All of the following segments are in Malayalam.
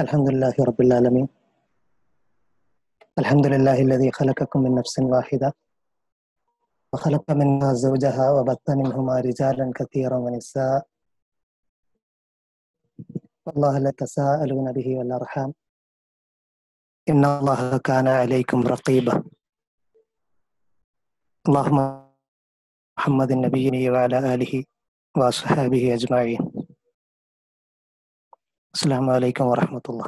الحمد لله رب العالمين. الحمد لله الذي خلقكم من نفس واحدة. وخلق منها زوجها وبث منهما رجالا كثيرا ونساء. والله لا تساءلون به والأرحام إن الله كان عليكم رقيبا. اللهم محمد النبي وعلى آله وأصحابه أجمعين. അസ്സാം വലൈക്കും വറഹമത്തുള്ള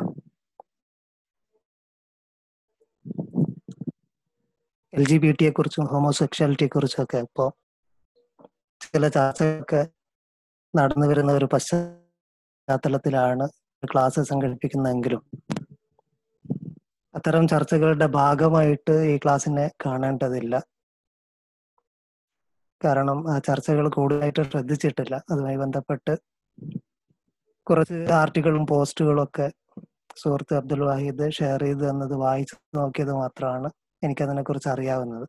എൽ ജി ബി ടിയെ കുറിച്ചും ഹോമോസെക്ഷാലിറ്റിയെ കുറിച്ചും ഒക്കെ ഇപ്പോ ചില ചർച്ചയൊക്കെ നടന്നു വരുന്ന ഒരു പശ്ചാത്തലത്തിലാണ് ക്ലാസ് സംഘടിപ്പിക്കുന്നതെങ്കിലും അത്തരം ചർച്ചകളുടെ ഭാഗമായിട്ട് ഈ ക്ലാസ്സിനെ കാണേണ്ടതില്ല. കാരണം ആ ചർച്ചകൾ കൂടുതലായിട്ട് ശ്രദ്ധിച്ചിട്ടില്ല. അതുമായി ബന്ധപ്പെട്ട് കുറച്ച് ആർട്ടിക്കിളും പോസ്റ്റുകളും ഒക്കെ സുഹൃത്ത് അബ്ദുൽ വാഹിദ് ഷെയർ ചെയ്ത് തന്നത് വായിച്ചു നോക്കിയത് മാത്രമാണ് എനിക്കതിനെ കുറിച്ച് അറിയാവുന്നത്.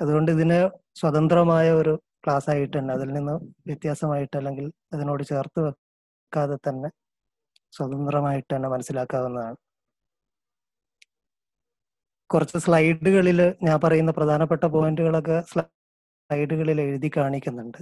അതുകൊണ്ട് ഇതിന് സ്വതന്ത്രമായ ഒരു ക്ലാസ് ആയിട്ട് തന്നെ അതിൽ നിന്ന് വ്യത്യാസമായിട്ട് അല്ലെങ്കിൽ അതിനോട് ചേർത്ത് വെക്കാതെ തന്നെ സ്വതന്ത്രമായിട്ട് തന്നെ മനസ്സിലാക്കാവുന്നതാണ്. കുറച്ച് സ്ലൈഡുകളിൽ ഞാൻ പറയുന്ന പ്രധാനപ്പെട്ട പോയിന്റുകളൊക്കെ സ്ലൈഡുകളിൽ എഴുതി കാണിക്കുന്നുണ്ട്.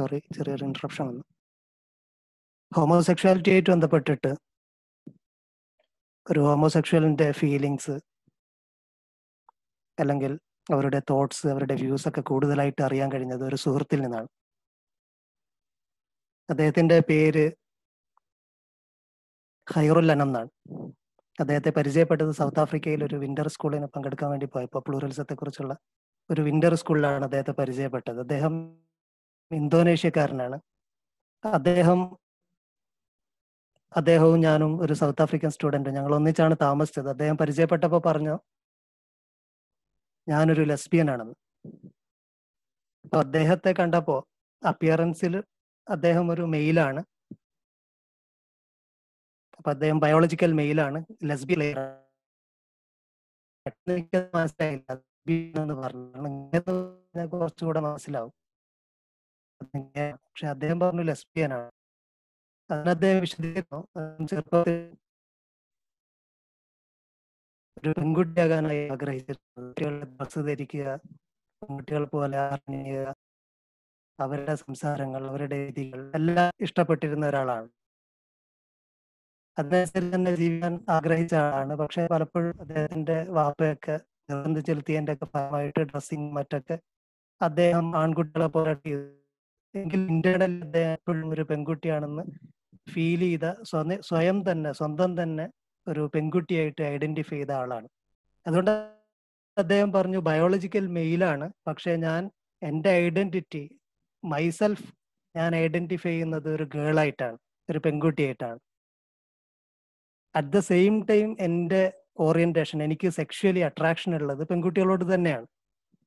സോറി ചെറിയൊരു ഇൻട്രപ്ഷൻ വന്നു. ഹോമോസെക്ഷാലിറ്റി ആയിട്ട് ബന്ധപ്പെട്ടിട്ട് ഒരു ഹോമോസെക്ഷുവലിന്റെ ഫീലിങ്സ് അല്ലെങ്കിൽ അവരുടെ തോട്ട്സ് അവരുടെ വ്യൂസ് ഒക്കെ കൂടുതലായിട്ട് അറിയാൻ കഴിഞ്ഞത് ഒരു സുഹൃത്തിൽ നിന്നാണ്. അദ്ദേഹത്തിന്റെ പേര് ഹൈറുൽ അനം എന്നാണ് അദ്ദേഹത്തെ പരിചയപ്പെട്ടത് സൗത്ത് ആഫ്രിക്കയിൽ ഒരു വിന്റർ സ്കൂളിന് പങ്കെടുക്കാൻ വേണ്ടി പോയപ്പോൾ പ്ലൂറൽസത്തെ കുറിച്ചുള്ള ഒരു വിന്റർ സ്കൂളിലാണ് അദ്ദേഹത്തെ പരിചയപ്പെട്ടത്. അദ്ദേഹം ഇന്തോനേഷ്യക്കാരനാണ്. അദ്ദേഹം അദ്ദേഹവും ഞാനും ഒരു സൗത്ത് ആഫ്രിക്കൻ സ്റ്റുഡന്റ് ഞങ്ങൾ ഒന്നിച്ചാണ് താമസിച്ചത്. അദ്ദേഹം പരിചയപ്പെട്ടപ്പോൾ പറഞ്ഞു ഞാനൊരു ലെസ്ബിയൻ ആണെന്ന് അപ്പൊ അദ്ദേഹത്തെ കണ്ടപ്പോൾ അപ്പിയറൻസിൽ അദ്ദേഹം ഒരു മെയിലാണ്. അപ്പൊ അദ്ദേഹം ബയോളജിക്കൽ മെയിലാണ് ലെസ്ബിയൻ മനസ്സിലായില്ല എന്ന് പറഞ്ഞു കുറച്ചുകൂടെ മനസ്സിലാവും. പക്ഷെ അദ്ദേഹം പറഞ്ഞു ലെസ്ബിയൻ ആണ് അതിന് അദ്ദേഹം വിശദീകരിക്കുന്നു. ചെറുപ്പത്തിൽ ഒരു പെൺകുട്ടിയാകാനായി ആഗ്രഹിച്ചിരുന്നത്. കുട്ടികളുടെ ഡ്രസ് ധരിക്കുക പെൺകുട്ടികൾ പോലെ അറിയുക അവരുടെ സംസാരങ്ങൾ അവരുടെ രീതികൾ എല്ലാം ഇഷ്ടപ്പെട്ടിരുന്ന ഒരാളാണ്. അതിനനുസരിച്ച് തന്നെ ജീവിക്കാൻ ആഗ്രഹിച്ച ആളാണ്. പക്ഷെ പലപ്പോഴും അദ്ദേഹത്തിന്റെ വാപ്പയൊക്കെ നിർബന്ധം ചെലുത്തിയതിന്റെ ഒക്കെ ഭാഗമായിട്ട് ഡ്രസ്സിങ് മറ്റൊക്കെ അദ്ദേഹം ആൺകുട്ടികളെ പോലെ എങ്കിൽ ഇന്റേണൽ അദ്ദേഹം എപ്പോഴും ഒരു പെൺകുട്ടിയാണെന്ന് ഫീൽ ചെയ്ത സ്വയം തന്നെ സ്വന്തം തന്നെ ഒരു പെൺകുട്ടിയായിട്ട് ഐഡന്റിഫൈ ചെയ്ത ആളാണ്. അതുകൊണ്ട് അദ്ദേഹം പറഞ്ഞു ബയോളജിക്കൽ മെയിലാണ് പക്ഷെ ഞാൻ എന്റെ ഐഡന്റിറ്റി മൈസെൽഫ് ഞാൻ ഐഡന്റിഫൈ ചെയ്യുന്നത് ഒരു ഗേൾ ആയിട്ടാണ് ഒരു പെൺകുട്ടിയായിട്ടാണ് അറ്റ് ദ സെയിം ടൈം എന്റെ ഓറിയന്റേഷൻ എനിക്ക് സെക്ഷലി അട്രാക്ഷൻ ഉള്ളത് പെൺകുട്ടികളോട് തന്നെയാണ്.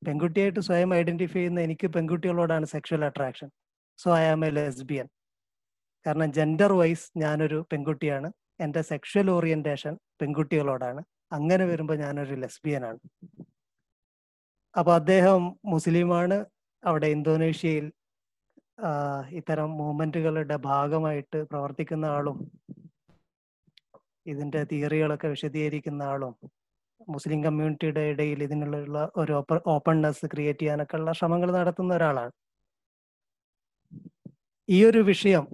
പെൺകുട്ടിയായിട്ട് സ്വയം ഐഡന്റിഫൈ ചെയ്യുന്ന എനിക്ക് പെൺകുട്ടികളോടാണ് sexual attraction so I am a lesbian കാരണം ജെൻഡർ വൈസ് ഞാനൊരു പെൺകുട്ടിയാണ്. എന്റെ സെക്ഷൽ ഓറിയന്റേഷൻ പെൺകുട്ടികളോടാണ്. അങ്ങനെ വരുമ്പോൾ ഞാനൊരു ലെസ്ബിയനാണ് അപ്പൊ അദ്ദേഹം മുസ്ലിമാണ്. അവിടെ ഇന്തോനേഷ്യയിൽ ഇത്തരം മൂവ്മെന്റുകളുടെ ഭാഗമായിട്ട് പ്രവർത്തിക്കുന്ന ആളും ഇതിന്റെ തിയറികളൊക്കെ വിശദീകരിക്കുന്ന ആളും മുസ്ലിം കമ്മ്യൂണിറ്റിയുടെ ഇടയിൽ ഇതിനുള്ള ഒരു ഓപ്പൺനെസ് ക്രിയേറ്റ് ചെയ്യാനൊക്കെ ശ്രമങ്ങൾ നടത്തുന്ന ഒരാളാണ്. ഈ ഒരു വിഷയം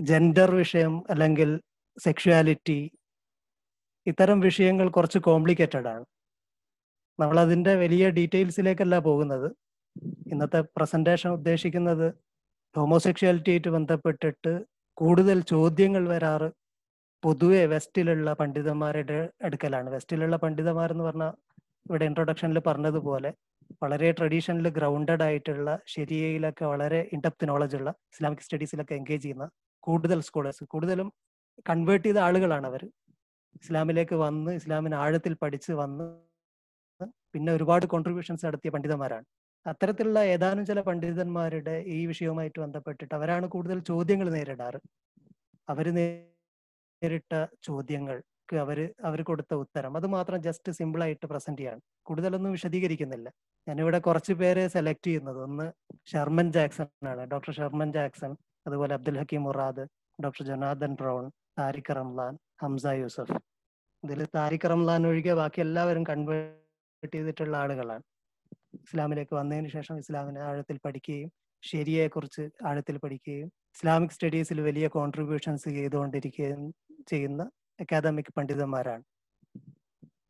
ജെൻഡർ വിഷയം അല്ലെങ്കിൽ സെക്ഷുവാലിറ്റി ഇത്തരം വിഷയങ്ങൾ കുറച്ച് കോംപ്ലിക്കേറ്റഡ് ആണ്. നമ്മൾ അതിന്റെ വലിയ ഡീറ്റെയിൽസിലേക്കല്ല പോകുന്നത്. ഇന്നത്തെ പ്രസന്റേഷൻ ഉദ്ദേശിക്കുന്നത് ഹോമോസെക്ഷുവാലിറ്റി ആയിട്ട് ബന്ധപ്പെട്ടിട്ട് കൂടുതൽ ചോദ്യങ്ങൾ വരാറ് പൊതുവെ വെസ്റ്റിലുള്ള പണ്ഡിതന്മാരുടെ അടുക്കലാണ്. വെസ്റ്റിലുള്ള പണ്ഡിതന്മാർ എന്ന് പറഞ്ഞാൽ ഇവിടെ ഇൻട്രൊഡക്ഷനിൽ പറഞ്ഞതുപോലെ വളരെ ട്രഡീഷണൽ ഗ്രൗണ്ടഡ് ആയിട്ടുള്ള ശരിയയിലൊക്കെ വളരെ ഇൻഡെപ്ത് നോളജ് ഉള്ള ഇസ്ലാമിക് സ്റ്റഡീസിലൊക്കെ എൻഗേജ് ചെയ്യുന്ന കൂടുതൽ സ്കോളേഴ്സ് കൂടുതലും കൺവേർട്ട് ചെയ്ത ആളുകളാണ് അവർ ഇസ്ലാമിലേക്ക് വന്ന് ഇസ്ലാമിന് ആഴത്തിൽ പഠിച്ച് വന്ന് പിന്നെ ഒരുപാട് കോൺട്രിബ്യൂഷൻസ് നടത്തിയ പണ്ഡിതന്മാരാണ്. അത്തരത്തിലുള്ള ഏതാനും ചില പണ്ഡിതന്മാരുടെ ഈ വിഷയവുമായിട്ട് ബന്ധപ്പെട്ടിട്ട് അവരാണ് കൂടുതൽ ചോദ്യങ്ങൾ നേരിടാറ്. അവർ നേരിട്ട ചോദ്യങ്ങൾക്ക് അവർ അവർ കൊടുത്ത ഉത്തരം. അത് മാത്രം ജസ്റ്റ് സിമ്പിളായിട്ട് പ്രസന്റ് ചെയ്യാണ്. കൂടുതലൊന്നും വിശദീകരിക്കുന്നില്ല. ഞാനിവിടെ കുറച്ച് പേരെ സെലക്ട് ചെയ്യുന്നത്. ഒന്ന് ഷർമൻ ജാക്സൺ ആണ്. ഡോക്ടർ ഷർമൻ ജാക്സൺ അതുപോലെ Abdul Hakim Murad doctor Jonathan Brown Tariq Ramadan Hamza Yusuf. ഇതിൽ താരിഖ് റംലാൻ ഒഴികെ ബാക്കി എല്ലാവരും കൺവേർട്ട് ചെയ്തിട്ടുള്ള ആളുകളാണ്. ഇസ്ലാമിലേക്ക് വന്നതിന് ശേഷം ഇസ്ലാമിനെ ആഴത്തിൽ പഠിക്കുകയും ശരിയെ കുറിച്ച് ആഴത്തിൽ പഠിക്കുകയും ഇസ്ലാമിക് സ്റ്റഡീസിൽ വലിയ കോൺട്രിബ്യൂഷൻസ് ചെയ്തുകൊണ്ടിരിക്കുകയും ചെയ്യുന്ന അക്കാദമിക് പണ്ഡിതന്മാരാണ്.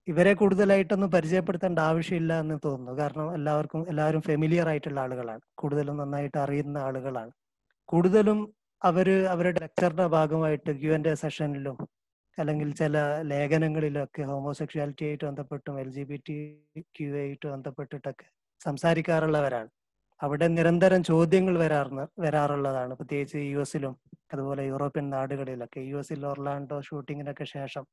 ഇവരെ കൂടുതലായിട്ടൊന്നും പരിചയപ്പെടുത്തേണ്ട ആവശ്യമില്ല എന്ന് തോന്നുന്നു. കാരണം എല്ലാവർക്കും എല്ലാവരും ഫെമിലിയർ ആയിട്ടുള്ള ആളുകളാണ്. കൂടുതലും നന്നായിട്ട് അറിയുന്ന ആളുകളാണ്. കൂടുതലും അവർ അവരുടെ ലെക്ചറിന്റെ ഭാഗമായിട്ട് ക്യു എന്റെ സെഷനിലും അല്ലെങ്കിൽ ചില ലേഖനങ്ങളിലൊക്കെ ഹോമോസെക്ഷുവാലിറ്റി ആയിട്ട് ബന്ധപ്പെട്ടും L G B T Q ആയിട്ട് ബന്ധപ്പെട്ടിട്ടൊക്കെ സംസാരിക്കാറുള്ളവരാണ്. അവിടെ നിരന്തരം ചോദ്യങ്ങൾ വരാറുന്ന വരാറുള്ളതാണ്. പ്രത്യേകിച്ച് യു എസിലും അതുപോലെ യൂറോപ്യൻ നാടുകളിലൊക്കെ. യു എസിൽ ഒർലാൻഡോ ഷൂട്ടിങ്ങിനൊക്കെ ശേഷം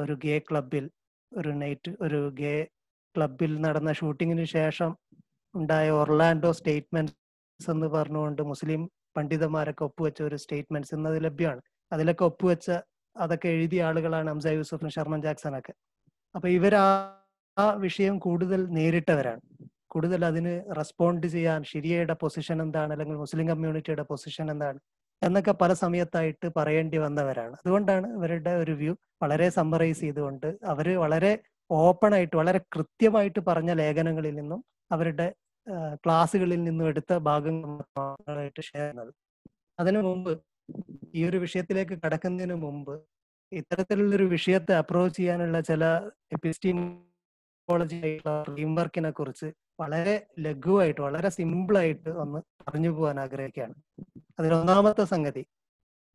ഒരു ഗേ ക്ലബിൽ ഒരു നൈറ്റ് ഒരു ഗേ ക്ലബിൽ നടന്ന ഷൂട്ടിങ്ങിന് ശേഷം ഉണ്ടായ ഒർലാൻഡോ സ്റ്റേറ്റ്മെന്റ്സ് എന്ന് പറഞ്ഞുകൊണ്ട് മുസ്ലിം പണ്ഡിതന്മാരൊക്കെ ഒപ്പുവെച്ച ഒരു സ്റ്റേറ്റ്മെന്റ്സ് ഇന്നത് ലഭ്യമാണ്. അതിലൊക്കെ ഒപ്പുവെച്ച അതൊക്കെ എഴുതിയ ആളുകളാണ് ഹംസ യൂസഫും ഷർമൻ ജാക്സൺ ഒക്കെ അപ്പൊ ഇവർ ആ വിഷയം കൂടുതൽ നേരിട്ടവരാണ്. കൂടുതൽ അതിന് റെസ്പോണ്ട് ചെയ്യാൻ ശരിയയുടെ പൊസിഷൻ എന്താണ്? അല്ലെങ്കിൽ മുസ്ലിം കമ്മ്യൂണിറ്റിയുടെ പൊസിഷൻ എന്താണ്? എന്നൊക്കെ പല സമയത്തായിട്ട് പറയേണ്ടി വന്നവരാണ്. അതുകൊണ്ടാണ് ഇവരുടെ ഒരു വ്യൂ വളരെ സമ്മറൈസ് ചെയ്തുകൊണ്ട് അവർ വളരെ ഓപ്പൺ ആയിട്ട് വളരെ കൃത്യമായിട്ട് പറഞ്ഞ ലേഖനങ്ങളിൽ നിന്നും അവരുടെ ക്ലാസ്സുകളിൽ നിന്നും എടുത്ത ഭാഗങ്ങളായിട്ട് ഷെയർ ചെയ്യുന്നത്. അതിനു മുമ്പ് ഈ ഒരു വിഷയത്തിലേക്ക് കടക്കുന്നതിന് മുമ്പ് ഇത്തരത്തിലുള്ളൊരു വിഷയത്തെ അപ്രോച്ച് ചെയ്യാനുള്ള ചില എപ്പിസ്റ്റീമോളജി ആയിട്ടുള്ള ഫ്രെയിംവർക്കിനെ കുറിച്ച് വളരെ ലഘുവായിട്ട് വളരെ സിമ്പിൾ ആയിട്ട് ഒന്ന് പറഞ്ഞു പോകാൻ ആഗ്രഹിക്കുകയാണ്. അതിലൊന്നാമത്തെ സംഗതി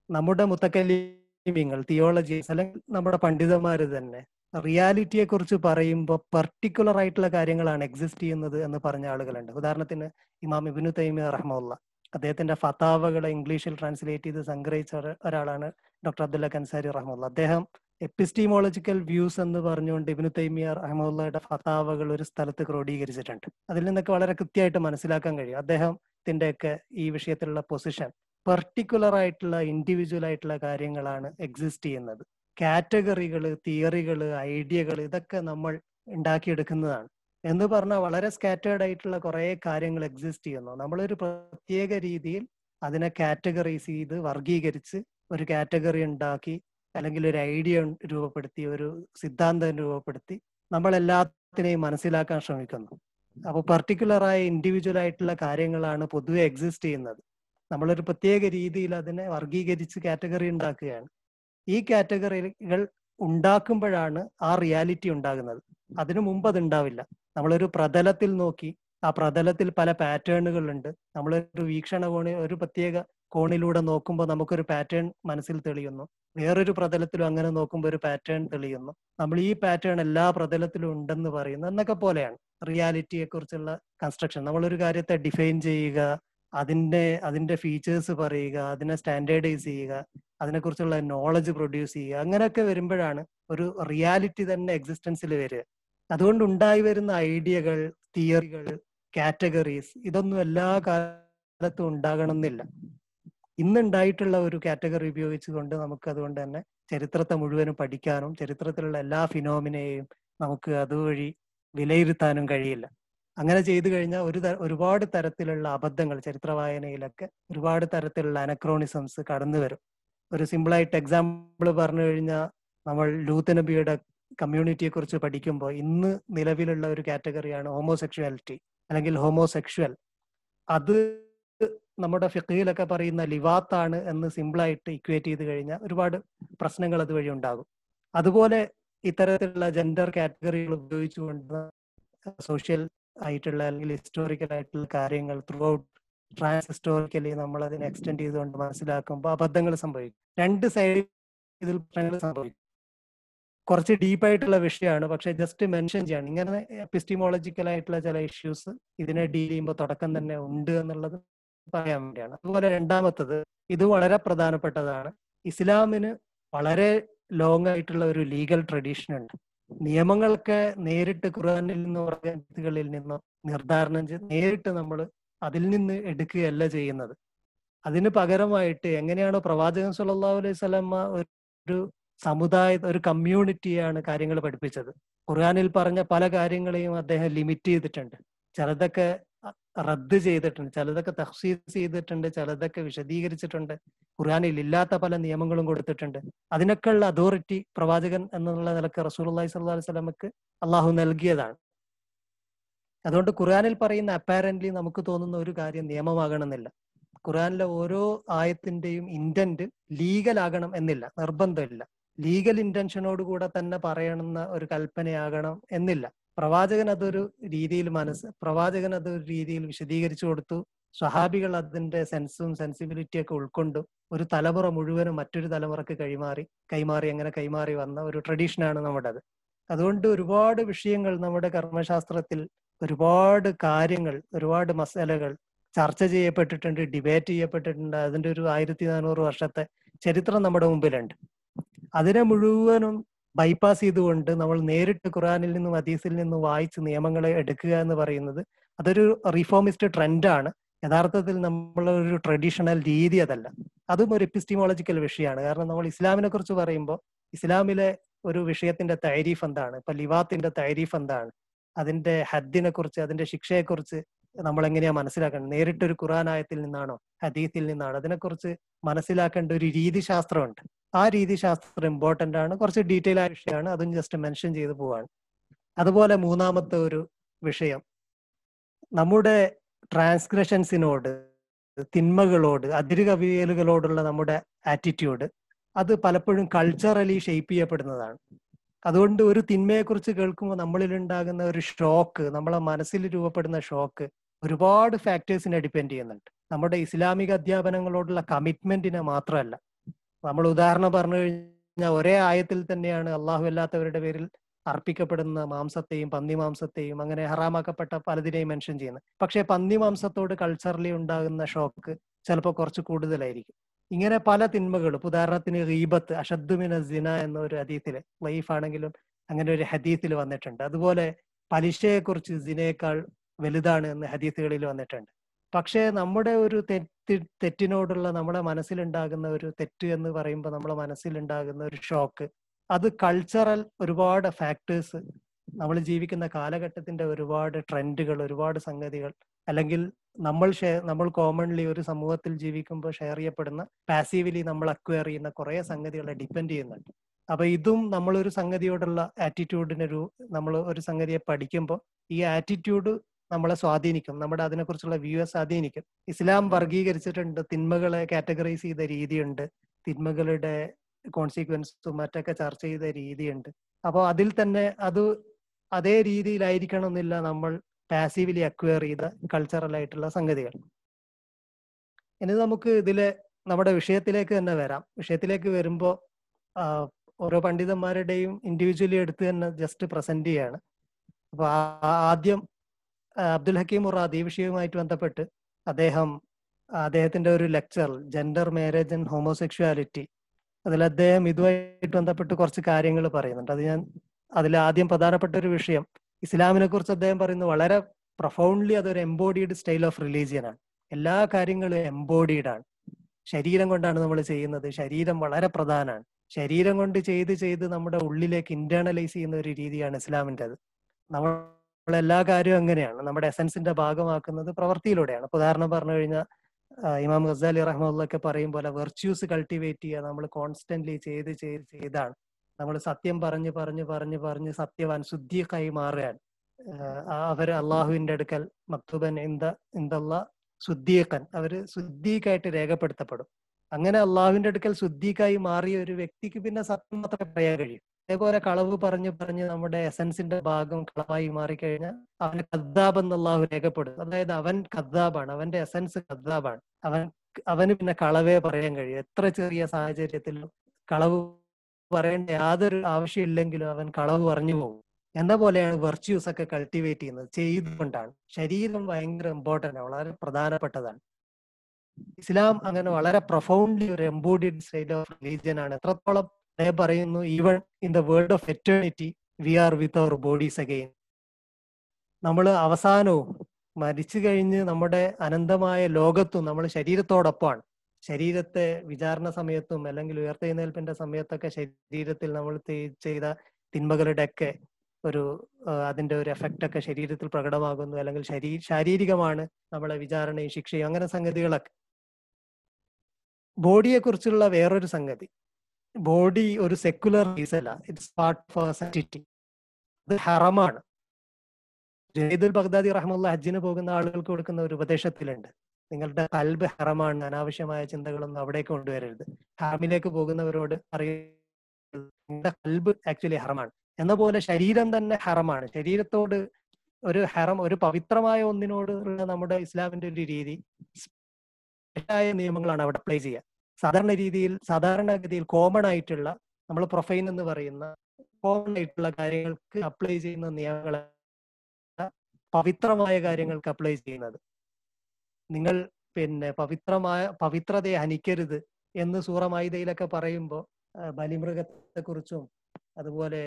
നമ്മുടെ മുത്തക്കല്ലിമിങ്ങൾ തിയോളജി അല്ലെങ്കിൽ നമ്മുടെ പണ്ഡിതന്മാർ തന്നെ റിയാലിറ്റിയെ കുറിച്ച് പറയുമ്പോൾ പർട്ടിക്കുലർ ആയിട്ടുള്ള കാര്യങ്ങളാണ് എക്സിസ്റ്റ് ചെയ്യുന്നത് എന്ന് പറഞ്ഞ ആളുകളുണ്ട്. ഉദാഹരണത്തിന് ഇമാം ഇബിനു തൈമി റഹ്മുള്ള അദ്ദേഹത്തിന്റെ ഫതാവകളെ ഇംഗ്ലീഷിൽ ട്രാൻസ്ലേറ്റ് ചെയ്ത് സംഗ്രഹിച്ച ഒരാളാണ് ഡോക്ടർ അബ്ദുല്ല കൻസാരി റഹ്മുള്ള അദ്ദേഹം എപ്പിസ്റ്റീമോളജിക്കൽ വ്യൂസ് എന്ന് പറഞ്ഞുകൊണ്ട് ഇബിനു തൈമിയ റഹ്മുള്ളയുടെ ഫതാവകൾ ഒരു സ്ഥലത്ത് ക്രോഡീകരിച്ചിട്ടുണ്ട്. അതിൽ നിന്നൊക്കെ വളരെ കൃത്യമായിട്ട് മനസ്സിലാക്കാൻ കഴിയും. അദ്ദേഹത്തിന്റെയൊക്കെ ഈ വിഷയത്തിലുള്ള പൊസിഷൻ പെർട്ടിക്കുലർ ആയിട്ടുള്ള ഇൻഡിവിജ്വൽ ആയിട്ടുള്ള കാര്യങ്ങളാണ് എക്സിസ്റ്റ് ചെയ്യുന്നത്. കാറ്റഗറികൾ തിയറികൾ ഐഡിയകൾ ഇതൊക്കെ നമ്മൾ ഉണ്ടാക്കിയെടുക്കുന്നതാണ്. എന്ന് പറഞ്ഞാൽ വളരെ സ്കാറ്റേർഡ് ആയിട്ടുള്ള കുറെ കാര്യങ്ങൾ എക്സിസ്റ്റ് ചെയ്യുന്നു. നമ്മളൊരു പ്രത്യേക രീതിയിൽ അതിനെ കാറ്റഗറൈസ് ചെയ്ത് വർഗീകരിച്ച് ഒരു കാറ്റഗറി ഉണ്ടാക്കി അല്ലെങ്കിൽ ഒരു ഐഡിയ രൂപപ്പെടുത്തി ഒരു സിദ്ധാന്തം രൂപപ്പെടുത്തി നമ്മൾ എല്ലാത്തിനെയും മനസ്സിലാക്കാൻ ശ്രമിക്കുന്നു. അപ്പോൾ പർട്ടിക്കുലർ ആയ ഇൻഡിവിജ്വൽ ആയിട്ടുള്ള കാര്യങ്ങളാണ് പൊതുവെ എക്സിസ്റ്റ് ചെയ്യുന്നത്. നമ്മളൊരു പ്രത്യേക രീതിയിൽ അതിനെ വർഗീകരിച്ച് കാറ്റഗറി ഉണ്ടാക്കുകയാണ്. ഈ കാറ്റഗറികൾ ഉണ്ടാക്കുമ്പോഴാണ് ആ റിയാലിറ്റി ഉണ്ടാകുന്നത്. അതിനു മുമ്പ് അത് ഉണ്ടാവില്ല നമ്മളൊരു പ്രതലത്തിൽ നോക്കി ആ പ്രതലത്തിൽ പല പാറ്റേണുകൾ ഉണ്ട് നമ്മളൊരു വീക്ഷണ കോണി ഒരു പ്രത്യേക കോണിലൂടെ നോക്കുമ്പോൾ നമുക്കൊരു പാറ്റേൺ മനസ്സിൽ തെളിയുന്നു. വേറൊരു പ്രതലത്തിലും അങ്ങനെ നോക്കുമ്പോൾ ഒരു പാറ്റേൺ തെളിയുന്നു. നമ്മൾ ഈ പാറ്റേൺ എല്ലാ പ്രതലത്തിലും ഉണ്ടെന്ന് പറയുന്നു എന്നൊക്കെ പോലെയാണ് റിയാലിറ്റിയെ കുറിച്ചുള്ള കൺസ്ട്രക്ഷൻ നമ്മളൊരു കാര്യത്തെ ഡിഫൈൻ ചെയ്യുക അതിന്റെ അതിന്റെ ഫീച്ചേഴ്സ് പറയുക അതിനെ സ്റ്റാൻഡേർഡൈസ് ചെയ്യുക അതിനെക്കുറിച്ചുള്ള നോളജ് പ്രൊഡ്യൂസ് ചെയ്യുക അങ്ങനെയൊക്കെ വരുമ്പോഴാണ് ഒരു റിയാലിറ്റി തന്നെ എക്സിസ്റ്റൻസിൽ വരിക. അതുകൊണ്ട് ഉണ്ടായി വരുന്ന ഐഡിയകൾ തിയറികൾ കാറ്റഗറീസ് ഇതൊന്നും എല്ലാ കാലത്തും ഉണ്ടാകണം എന്നില്ല ഇന്നുണ്ടായിട്ടുള്ള ഒരു കാറ്റഗറി ഉപയോഗിച്ചുകൊണ്ട് നമുക്ക് അതുകൊണ്ട് തന്നെ ചരിത്രത്തെ മുഴുവനും പഠിക്കാനും ചരിത്രത്തിലുള്ള എല്ലാ ഫിനോമിനെയും നമുക്ക് അതുവഴി വിലയിരുത്താനും കഴിയില്ല. അങ്ങനെ ചെയ്തു കഴിഞ്ഞാൽ ഒരു ഒരുപാട് തരത്തിലുള്ള അബദ്ധങ്ങൾ ചരിത്ര വായനയിലൊക്കെ ഒരുപാട് തരത്തിലുള്ള അനക്രോണിസംസ് കടന്നു വരും. ഒരു സിമ്പിളായിട്ട് എക്സാമ്പിൾ പറഞ്ഞു കഴിഞ്ഞാൽ നമ്മൾ ലൂത്തനബിയുടെ കമ്മ്യൂണിറ്റിയെ കുറിച്ച് പഠിക്കുമ്പോൾ ഇന്ന് നിലവിലുള്ള ഒരു കാറ്റഗറിയാണ് ഹോമോസെക്ഷുവാലിറ്റി അല്ലെങ്കിൽ ഹോമോസെക്ഷുവൽ അത് നമ്മുടെ ഫിഖയിലൊക്കെ പറയുന്ന ലിവാത്താണ് എന്ന് സിമ്പിളായിട്ട് ഇക്വേറ്റ് ചെയ്ത് കഴിഞ്ഞാൽ ഒരുപാട് പ്രശ്നങ്ങൾ അതുവഴി ഉണ്ടാകും. അതുപോലെ ഇത്തരത്തിലുള്ള ജെൻഡർ കാറ്റഗറികൾ ഉപയോഗിച്ചുകൊണ്ട് സോഷ്യൽ ആയിട്ടുള്ള അല്ലെങ്കിൽ ഹിസ്റ്റോറിക്കൽ ആയിട്ടുള്ള കാര്യങ്ങൾ ത്രൂ ഔട്ട് ട്രാൻസ് ഹിസ്റ്റോറിക്കലി നമ്മൾ അതിനെ എക്സ്റ്റെൻഡ് ചെയ്തുകൊണ്ട് മനസ്സിലാക്കുമ്പോൾ അബദ്ധങ്ങൾ സംഭവിക്കും. രണ്ട് സൈഡിൽ ഇതിൽ പ്രശ്നങ്ങൾ സംഭവിക്കും. കുറച്ച് ഡീപ്പായിട്ടുള്ള വിഷയമാണ്. പക്ഷെ ജസ്റ്റ് മെൻഷൻ ചെയ്യാണ്. ഇങ്ങനെ എപ്പിസ്റ്റിമോളജിക്കൽ ആയിട്ടുള്ള ചില ഇഷ്യൂസ് ഇതിനെ ഡീൽ ചെയ്യുമ്പോൾ തുടക്കം തന്നെ ഉണ്ട് എന്നുള്ളത് പറയാൻ വേണ്ടിയാണ്. അതുപോലെ രണ്ടാമത്തത് ഇത് വളരെ പ്രധാനപ്പെട്ടതാണ്. ഇസ്ലാമിന് വളരെ ലോങ് ആയിട്ടുള്ള ഒരു ലീഗൽ ട്രഡീഷൻ ഉണ്ട്. നിയമങ്ങളൊക്കെ നേരിട്ട് ഖുർആനിൽ നിന്നോ ഗ്രന്ഥങ്ങളിൽ നിന്നോ നിർദ്ധാരണം ചെയ്ത് നേരിട്ട് നമ്മൾ അതിൽ നിന്ന് എടുക്കുകയല്ല ചെയ്യുന്നത്. അതിന് പകരമായിട്ട് എങ്ങനെയാണോ പ്രവാചകൻ സുല്ലാ അലൈഹി സ്വലമ്മ ഒരു സമുദായ ഒരു കമ്മ്യൂണിറ്റിയാണ് കാര്യങ്ങൾ പഠിപ്പിച്ചത്. ഖുർആാനിൽ പറഞ്ഞ പല കാര്യങ്ങളെയും അദ്ദേഹം ലിമിറ്റ് ചെയ്തിട്ടുണ്ട്. ചിലതൊക്കെ റദ്ദ് ചെയ്തിട്ടുണ്ട്. ചിലതൊക്കെ തഹ്സീർ ചെയ്തിട്ടുണ്ട് ചിലതൊക്കെ വിശദീകരിച്ചിട്ടുണ്ട്. ഖുർആാനിൽ ഇല്ലാത്ത പല നിയമങ്ങളും കൊടുത്തിട്ടുണ്ട്. അതിനൊക്കെയുള്ള അതോറിറ്റി പ്രവാചകൻ എന്നുള്ള നിലയ്ക്ക് റസൂൽ അള്ളഹി സ്വല്ലാ വസ്ലമക്ക് അള്ളാഹു നൽകിയതാണ്. അതുകൊണ്ട് ഖുർആാനിൽ പറയുന്ന അപ്പാരന്റ്ലി നമുക്ക് തോന്നുന്ന ഒരു കാര്യം നിയമമാകണമെന്നില്ല. ഖുർആാനിലെ ഓരോ ആയത്തിന്റെയും ഇന്റന്റ് ലീഗൽ ആകണം എന്നില്ല നിർബന്ധമില്ല. ലീഗൽ ഇന്റൻഷനോട് കൂടെ തന്നെ പറയണമെന്ന ഒരു കൽപ്പനയാകണം എന്നില്ല. പ്രവാചകൻ അതൊരു രീതിയിൽ മനസ്സ് പ്രവാചകൻ അതൊരു രീതിയിൽ വിശദീകരിച്ചു കൊടുത്തു. സ്വഹാബികൾ അതിന്റെ സെൻസും സെൻസിബിലിറ്റിയും ഒക്കെ ഉൾക്കൊണ്ടു ഒരു തലമുറ മുഴുവനും മറ്റൊരു തലമുറയ്ക്ക് കൈമാറി കൈമാറി അങ്ങനെ കൈമാറി വന്ന ഒരു ട്രഡീഷനാണ് നമ്മുടേത്. അതുകൊണ്ട് ഒരുപാട് വിഷയങ്ങൾ നമ്മുടെ കർമ്മശാസ്ത്രത്തിൽ ഒരുപാട് കാര്യങ്ങൾ ഒരുപാട് മസാലകൾ ചർച്ച ചെയ്യപ്പെട്ടിട്ടുണ്ട് ഡിബേറ്റ് ചെയ്യപ്പെട്ടിട്ടുണ്ട്. അതിന്റെ ഒരു ആയിരത്തി നാനൂറ് വർഷത്തെ ചരിത്രം നമ്മുടെ മുമ്പിലുണ്ട്. അതിനെ മുഴുവനും ബൈപ്പാസ് ചെയ്തുകൊണ്ട് നമ്മൾ നേരിട്ട് ഖുറാനിൽ നിന്നും ഹദീസിൽ നിന്നും വായിച്ച് നിയമങ്ങളെ എടുക്കുക എന്ന് പറയുന്നത് അതൊരു റിഫോമിസ്റ്റ് ട്രെൻഡാണ് യഥാർത്ഥത്തിൽ നമ്മളൊരു ട്രഡീഷണൽ രീതി അതല്ല. അതും ഒരു എപ്പിസ്റ്റിമോളജിക്കൽ വിഷയമാണ്. കാരണം നമ്മൾ ഇസ്ലാമിനെ കുറിച്ച് പറയുമ്പോൾ ഇസ്ലാമിലെ ഒരു വിഷയത്തിന്റെ തൈരീഫ് എന്താണ്? ഇപ്പൊ ലിവാത്തിന്റെ തൈരീഫ് എന്താണ്? അതിന്റെ ഹദ്ദിനെ കുറിച്ച് അതിന്റെ ശിക്ഷയെ കുറിച്ച് നമ്മൾ എങ്ങനെയാ മനസ്സിലാക്കേണ്ടത്? നേരിട്ടൊരു ഖുറാൻ ആയത്തിൽ നിന്നാണോ? ഹദീത്തിൽ നിന്നാണോ? അതിനെക്കുറിച്ച് മനസ്സിലാക്കേണ്ട ഒരു രീതിശാസ്ത്രമുണ്ട്. ആ രീതിശാസ്ത്രം ഇമ്പോർട്ടന്റ് ആണ്. കുറച്ച് ഡീറ്റെയിൽ ആയ വിഷയമാണ്. അതും ജസ്റ്റ് മെൻഷൻ ചെയ്തു പോവാണ്. അതുപോലെ മൂന്നാമത്തെ ഒരു വിഷയം. നമ്മുടെ ട്രാൻസ്ഗ്രഷൻസിനോട് തിന്മകളോട് അതിരുകവിയലുകളോടുള്ള നമ്മുടെ ആറ്റിറ്റ്യൂഡ് അത് പലപ്പോഴും കൾച്ചറലി ഷെയ്പ്പ് ചെയ്യപ്പെടുന്നതാണ്. അതുകൊണ്ട് ഒരു തിന്മയെക്കുറിച്ച് കേൾക്കുമ്പോൾ നമ്മളിൽ ഉണ്ടാകുന്ന ഒരു ഷോക്ക് നമ്മളെ മനസ്സിൽ രൂപപ്പെടുന്ന ഷോക്ക് ഒരുപാട് ഫാക്ടേഴ്സിനെ ഡിപ്പെൻഡ് ചെയ്യുന്നുണ്ട്. നമ്മുടെ ഇസ്ലാമിക അധ്യാപനങ്ങളോടുള്ള കമ്മിറ്റ്മെന്റിനെ മാത്രമല്ല. നമ്മൾ ഉദാഹരണം പറഞ്ഞു കഴിഞ്ഞാൽ ഒരേ ആയത്തിൽ തന്നെയാണ് അള്ളാഹു അല്ലാത്തവരുടെ പേരിൽ അർപ്പിക്കപ്പെടുന്ന മാംസത്തെയും പന്നി മാംസത്തെയും അങ്ങനെ ഹറാമാക്കപ്പെട്ട പലതിനെയും മെൻഷൻ ചെയ്യുന്നത്. പക്ഷേ പന്നി മാംസത്തോട് കൾച്ചറലി ഉണ്ടാകുന്ന ഷോക്ക് ചിലപ്പോൾ കുറച്ച് കൂടുതലായിരിക്കും. ഇങ്ങനെ പല തിന്മകളും ഉദാഹരണത്തിന് റീബത്ത് അഷദ്ദുമിന സിന എന്ന ഒരു ഹദീത്തിൽ ലൈഫ് ആണെങ്കിലും അങ്ങനെ ഒരു ഹദീത്തിൽ വന്നിട്ടുണ്ട്. അതുപോലെ പലിശയെക്കുറിച്ച് സിനയേക്കാൾ വലുതാണ് എന്ന് ഹദീസുകളിൽ വന്നിട്ടുണ്ട്. പക്ഷേ നമ്മുടെ ഒരു തെറ്റ് തെറ്റിനോടുള്ള നമ്മുടെ മനസ്സിലുണ്ടാകുന്ന ഒരു തെറ്റ് എന്ന് പറയുമ്പോൾ നമ്മുടെ മനസ്സിലുണ്ടാകുന്ന ഒരു ഷോക്ക് അത് കൾച്ചറൽ ഒരുപാട് ഫാക്ടേഴ്സ് നമ്മൾ ജീവിക്കുന്ന കാലഘട്ടത്തിന്റെ ഒരുപാട് ട്രെൻഡുകൾ ഒരുപാട് സംഗതികൾ അല്ലെങ്കിൽ നമ്മൾ ഷെയർ നമ്മൾ കോമൺലി ഒരു സമൂഹത്തിൽ ജീവിക്കുമ്പോൾ ഷെയർ ചെയ്യപ്പെടുന്ന പാസീവ്ലി നമ്മൾ അക്വയർ ചെയ്യുന്ന കുറെ സംഗതികളെ ഡിപ്പെൻഡ് ചെയ്യുന്നുണ്ട്. അപ്പൊ ഇതും നമ്മളൊരു സംഗതിയോടുള്ള ആറ്റിറ്റ്യൂഡിനൊരു നമ്മൾ ഒരു സംഗതിയെ പഠിക്കുമ്പോൾ ഈ ആറ്റിറ്റ്യൂഡ് നമ്മളെ സ്വാധീനിക്കും. നമ്മുടെ അതിനെക്കുറിച്ചുള്ള വ്യൂയെ സ്വാധീനിക്കും. ഇസ്ലാം വർഗീകരിച്ചിട്ടുണ്ട് തിന്മകളെ കാറ്റഗറൈസ് ചെയ്ത രീതിയുണ്ട്. തിന്മകളുടെ കോൺസിക്വൻസും മറ്റൊക്കെ ചർച്ച ചെയ്ത രീതിയുണ്ട്. അപ്പോൾ അതിൽ തന്നെ അത് അതേ രീതിയിലായിരിക്കണം എന്നില്ല നമ്മൾ പാസീവ്ലി അക്വയർ ചെയ്ത കൾച്ചറൽ ആയിട്ടുള്ള സംഗതികൾ. ഇനി നമുക്ക് ഇതിലെ നമ്മുടെ വിഷയത്തിലേക്ക് തന്നെ വരാം. വിഷയത്തിലേക്ക് വരുമ്പോൾ ഓരോ പണ്ഡിതന്മാരുടെയും ഇൻഡിവിജ്വലി എടുത്ത് തന്നെ ജസ്റ്റ് പ്രസന്റ് ചെയ്യാണ്. അപ്പൊ ആദ്യം അബ്ദുൽ ഹക്കീം മുറാദ് ഈ വിഷയവുമായിട്ട് ബന്ധപ്പെട്ട് അദ്ദേഹം അദ്ദേഹത്തിന്റെ ഒരു lecture gender marriage and homosexuality അതിൽ അദ്ദേഹം ഇതുമായിട്ട് ബന്ധപ്പെട്ട് കുറച്ച് കാര്യങ്ങൾ പറയുന്നുണ്ട്. അത് ഞാൻ അതിൽ ആദ്യം പ്രധാനപ്പെട്ട ഒരു വിഷയം ഇസ്ലാമിനെ കുറിച്ച് അദ്ദേഹം പറയുന്നത് വളരെ പ്രൊഫൗണ്ട്ലി അതൊരു എംബോഡീഡ് സ്റ്റൈൽ ഓഫ് റിലീജിയൻ ആണ്. എല്ലാ കാര്യങ്ങളും എംബോഡീഡ് ആണ്. ശരീരം കൊണ്ടാണ് നമ്മൾ ചെയ്യുന്നത്. ശരീരം വളരെ പ്രധാനമാണ്. ശരീരം കൊണ്ട് ചെയ്ത് ചെയ്ത് നമ്മുടെ ഉള്ളിലേക്ക് ഇന്റേണലൈസ് ചെയ്യുന്ന ഒരു രീതിയാണ് ഇസ്ലാമിന്റെത്. നമ്മൾ എല്ലാ കാര്യവും അങ്ങനെയാണ്. നമ്മുടെ എസൻസിന്റെ ഭാഗമാക്കുന്നത് പ്രവൃത്തിയിലൂടെയാണ് ഉദാഹരണം പറഞ്ഞു കഴിഞ്ഞാൽ ഇമാം ഗസാലി റഹ്മുള്ളൊക്കെ പറയും പോലെ വെർച്യൂസ് കൾട്ടിവേറ്റ് ചെയ്യുക നമ്മൾ കോൺസ്റ്റന്റ്ലി ചെയ്ത് ചെയ്ത് ചെയ്താണ്. നമ്മൾ സത്യം പറഞ്ഞ് പറഞ്ഞ് പറഞ്ഞ് പറഞ്ഞ് സത്യവാൻ ശുദ്ധിക്കായി മാറുകയാണ്. അവർ അള്ളാഹുവിന്റെ അടുക്കൽ മക്തുബൻ ഇന്ത ഇന്ദല്ല ശുദ്ധീഖൻ അവർ ശുദ്ധീക്കായിട്ട് രേഖപ്പെടുത്തപ്പെടും. അങ്ങനെ അള്ളാഹുവിന്റെ അടുക്കൽ ശുദ്ധിക്കായി മാറിയ ഒരു വ്യക്തിക്ക് പിന്നെ സത്യം മാത്രമേ പറയാൻ കഴിയും. അതേപോലെ കളവ് പറഞ്ഞു പറഞ്ഞ് നമ്മുടെ എസൻസിന്റെ ഭാഗം കളവായി മാറിക്കഴിഞ്ഞാൽ അവന് കദ്ദാബ് എന്ന് അള്ളാഹു രേഖപ്പെടും അതായത് അവൻ കദ്ദാബാണ്. അവന്റെ എസൻസ് കദ്ദാബാണ്. അവൻ അവന് പിന്നെ കളവേ പറയാൻ കഴിയും. എത്ര ചെറിയ സാഹചര്യത്തിലും കളവ് പറയേണ്ട യാതൊരു ആവശ്യമില്ലെങ്കിലും അവൻ കളവ് പറഞ്ഞു പോകും. എന്ന പോലെയാണ് വെർച്യൂസ് ഒക്കെ കൾട്ടിവേറ്റ് ചെയ്യുന്നത്. ചെയ്തുകൊണ്ടാണ്. ശരീരം ഭയങ്കര ഇമ്പോർട്ടന്റ് വളരെ പ്രധാനപ്പെട്ടതാണ്. ഇസ്ലാം അങ്ങനെ വളരെ പ്രൊഫൗണ്ട്ലി ഒരു എംബോഡിഡ് സ്റ്റൈൽ ഓഫ് റിലീജിയൻ ആണ്. എത്രത്തോളം അദ്ദേഹം പറയുന്നു even in the world of eternity we are with our bodies again നമ്മൾ അവസാനവും മരിച്ചു കഴിഞ്ഞ് നമ്മുടെ അനന്തമായ ലോകത്തും നമ്മൾ ശരീരത്തോടൊപ്പമാണ്. ശരീരത്തെ വിചാരണ സമയത്തും അല്ലെങ്കിൽ ഉയർത്തെഴുന്നേൽപ്പിന്റെ സമയത്തൊക്കെ ശരീരത്തിൽ നമ്മൾ ചെയ്ത തിന്മകളുടെ ഒക്കെ ഒരു അതിന്റെ ഒരു എഫക്റ്റ് ഒക്കെ ശരീരത്തിൽ പ്രകടമാകുന്നു. അല്ലെങ്കിൽ ശരീ ശാരീരികമാണ് നമ്മളെ വിചാരണയും ശിക്ഷയും അങ്ങനെ സംഗതികളൊക്കെ. ബോഡിയെ കുറിച്ചുള്ള വേറൊരു സംഗതി. ബോഡി ഒരു സെക്കുലർ പീസ് അല്ല. ഇറ്റ്സ് പാർട്ട് ഓഫ് സെറ്റിറ്റി അത് ഹറമാണ്. ജയ്ദുൽ ബഗ്ദാദി റഹ്മുല്ല ഹജ്ജിന് പോകുന്ന ആളുകൾക്ക് കൊടുക്കുന്ന ഒരു ഉപദേശത്തിലുണ്ട്. നിങ്ങളുടെ കൽബ് ഹറമാണ്. അനാവശ്യമായ ചിന്തകളൊന്നും അവിടേക്ക് കൊണ്ടുവരരുത്. ഹറമിലേക്ക് പോകുന്നവരോട് അറിയുന്നത് കൽബ് ആക്ച്വലി ഹറമാണ്. എന്ന പോലെ ശരീരം തന്നെ ഹറമാണ്. ശരീരത്തോട് ഒരു ഹറം ഒരു പവിത്രമായ ഒന്നിനോട് നമ്മുടെ ഇസ്ലാമിന്റെ ഒരു രീതി നിയമങ്ങളാണ് അവിടെ അപ്ലൈ ചെയ്യുക. സാധാരണ രീതിയിൽ സാധാരണഗതിയിൽ കോമൺ ആയിട്ടുള്ള നമ്മൾ പ്രൊഫൈൻ എന്ന് പറയുന്ന കോമൺ ആയിട്ടുള്ള കാര്യങ്ങൾക്ക് അപ്ലൈ ചെയ്യുന്ന നിയമങ്ങൾ പവിത്രമായ കാര്യങ്ങൾക്ക് അപ്ലൈ ചെയ്യുന്നത്. നിങ്ങൾ പിന്നെ പവിത്രമായ പവിത്രതയെ ഹനിക്കരുത് എന്ന് സൂറമായിതയിലൊക്കെ പറയുമ്പോൾ ബലിമൃഗത്തെ കുറിച്ചും അതുപോലെ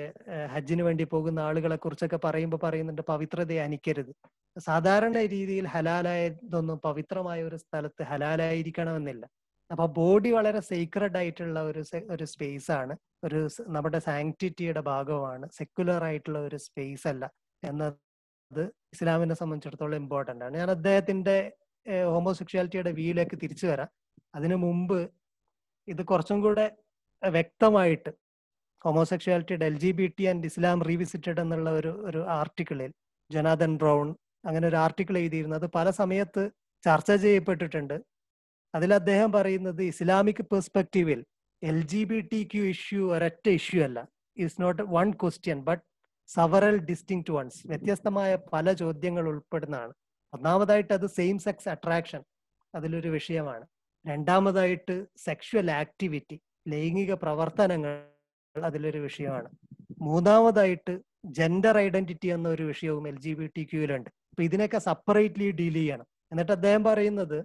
ഹജ്ജിന് വേണ്ടി പോകുന്ന ആളുകളെ കുറിച്ചൊക്കെ പറയുമ്പോൾ പറയുന്നുണ്ട് പവിത്രതയെ അനിക്കരുത് സാധാരണ രീതിയിൽ ഹലാലായതൊന്നും പവിത്രമായ ഒരു സ്ഥലത്ത് ഹലാലായിരിക്കണമെന്നില്ല. അപ്പൊ ബോഡി വളരെ സീക്രഡ് ആയിട്ടുള്ള ഒരു ഒരു സ്പേസ് ആണ്. ഒരു നമ്മുടെ സാങ്ക്ടിറ്റിയുടെ ഭാഗമാണ്. സെക്യുലർ ആയിട്ടുള്ള ഒരു സ്പേസ് അല്ല. എന്നത് ഇസ്ലാമിനെ സംബന്ധിച്ചിടത്തോളം ഇമ്പോർട്ടന്റ് ആണ്. ഞാൻ അദ്ദേഹത്തിന്റെ ഹോമോസെക്ഷുവാലിറ്റിയുടെ വ്യൂയിലേക്ക് തിരിച്ചു വരാം. അതിനു മുമ്പ് ഇത് കുറച്ചും കൂടെ വ്യക്തമായിട്ട് ഹോമോസെക്ഷുവാലിറ്റിയുടെ L G B T and Islam revisited എന്നുള്ള ഒരു ഒരു ആർട്ടിക്കിളിൽ ജനാദൻ ബ്രൗൺ അങ്ങനെ ഒരു ആർട്ടിക്കിൾ എഴുതിയിരുന്നു അത് പല സമയത്ത് ചർച്ച ചെയ്യപ്പെട്ടിട്ടുണ്ട്. അതിൽ അദ്ദേഹം പറയുന്നത് Islamic പെർസ്പെക്റ്റീവിൽ L G B T Q issue ഒരൊറ്റ ഇഷ്യൂ അല്ല. It's not one question but several distinct ones വ്യത്യസ്തമായ പല ചോദ്യങ്ങൾ ഉൾപ്പെടുന്നതാണ്. ഒന്നാമതായിട്ട് അത് സെയിം സെക്സ് അട്രാക്ഷൻ അതിലൊരു വിഷയമാണ്. രണ്ടാമതായിട്ട് സെക്ഷുവൽ ആക്ടിവിറ്റി ലൈംഗിക പ്രവർത്തനങ്ങൾ അതിലൊരു വിഷയമാണ്. മൂന്നാമതായിട്ട് ജെൻഡർ ഐഡന്റിറ്റി എന്ന ഒരു വിഷയവും എൽ ജി ബി ടി ക്യൂയിലുണ്ട് അപ്പൊ ഇതിനൊക്കെ സെപ്പറേറ്റ്ലി ഡീൽ ചെയ്യണം. എന്നിട്ട് അദ്ദേഹം പറയുന്നത്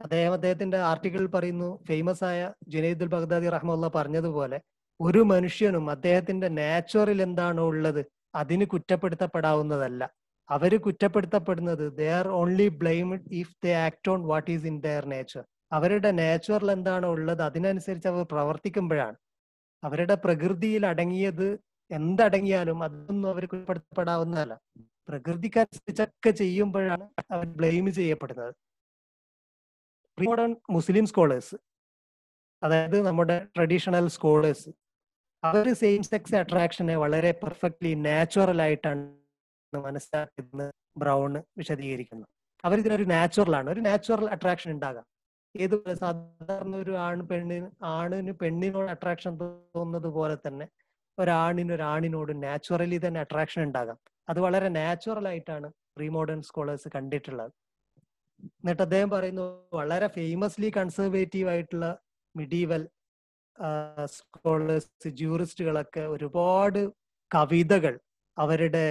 അദ്ദേഹം അദ്ദേഹത്തിന്റെ ആർട്ടിക്കിളിൽ പറയുന്നു ഫേമസ് ആയ ജുനൈദുൽ ബഗ്ദാദി റഹ്മുള്ള പറഞ്ഞതുപോലെ ഒരു മനുഷ്യനും അദ്ദേഹത്തിന്റെ നാച്ചുറൽ എന്താണോ ഉള്ളത് അതിന് കുറ്റപ്പെടുത്തപ്പെടാവുന്നതല്ല. അവർ കുറ്റപ്പെടുത്തപ്പെടുന്നത് they are only blamed if they act on what is in their nature അവരുടെ നാച്ചുറിൽ എന്താണോ ഉള്ളത് അതിനനുസരിച്ച് അവർ പ്രവർത്തിക്കുമ്പോഴാണ്. അവരുടെ പ്രകൃതിയിൽ അടങ്ങിയത് എന്തടങ്ങിയാലും അതൊന്നും അവർ കുറ്റപ്പെടുത്തപ്പെടാവുന്നതല്ല. പ്രകൃതിക്കനുസരിച്ചൊക്കെ ചെയ്യുമ്പോഴാണ് അവർ ബ്ലെയിം ചെയ്യപ്പെടുന്നത്. പ്രീ മോഡേൺ മുസ്ലിം സ്കോളേഴ്സ് അതായത് നമ്മുടെ ട്രഡീഷണൽ സ്കോളേഴ്സ് അവർ സെയിം സെക്സ് അട്രാക്ഷനെ വളരെ പെർഫെക്റ്റ്ലി നാച്ചുറൽ ആയിട്ടാണ് മനസ്സിലാക്കുന്നത് ബ്രൗൺ വിശദീകരിക്കുന്നത്. നാച്ചുറൽ ആണ്. ഒരു നാച്ചുറൽ അട്രാക്ഷൻ ഉണ്ടാകാം. ഏതുപോലെ സാധാരണ ഒരു ആണ് പെണ്ണിന് ആണിന് പെണ്ണിനോട് അട്രാക്ഷൻ തോന്നുന്നത് പോലെ തന്നെ ഒരാണിന് ഒരാണിനോട് നാച്ചുറലി തന്നെ അട്രാക്ഷൻ ഉണ്ടാകാം. അത് വളരെ നാച്ചുറൽ ആയിട്ടാണ് പ്രീ മോഡേൺ സ്കോളേഴ്സ് കണ്ടിട്ടുള്ളത്. എന്നിട്ട് അദ്ദേഹം പറയുന്നു വളരെ ഫേമസ്ലി കൺസർവേറ്റീവ് ആയിട്ടുള്ള മിഡീവൽ സ്കോളേഴ്സ് ജൂറിസ്റ്റുകളൊക്കെ ഒരുപാട് കവിതകൾ അവരുടെ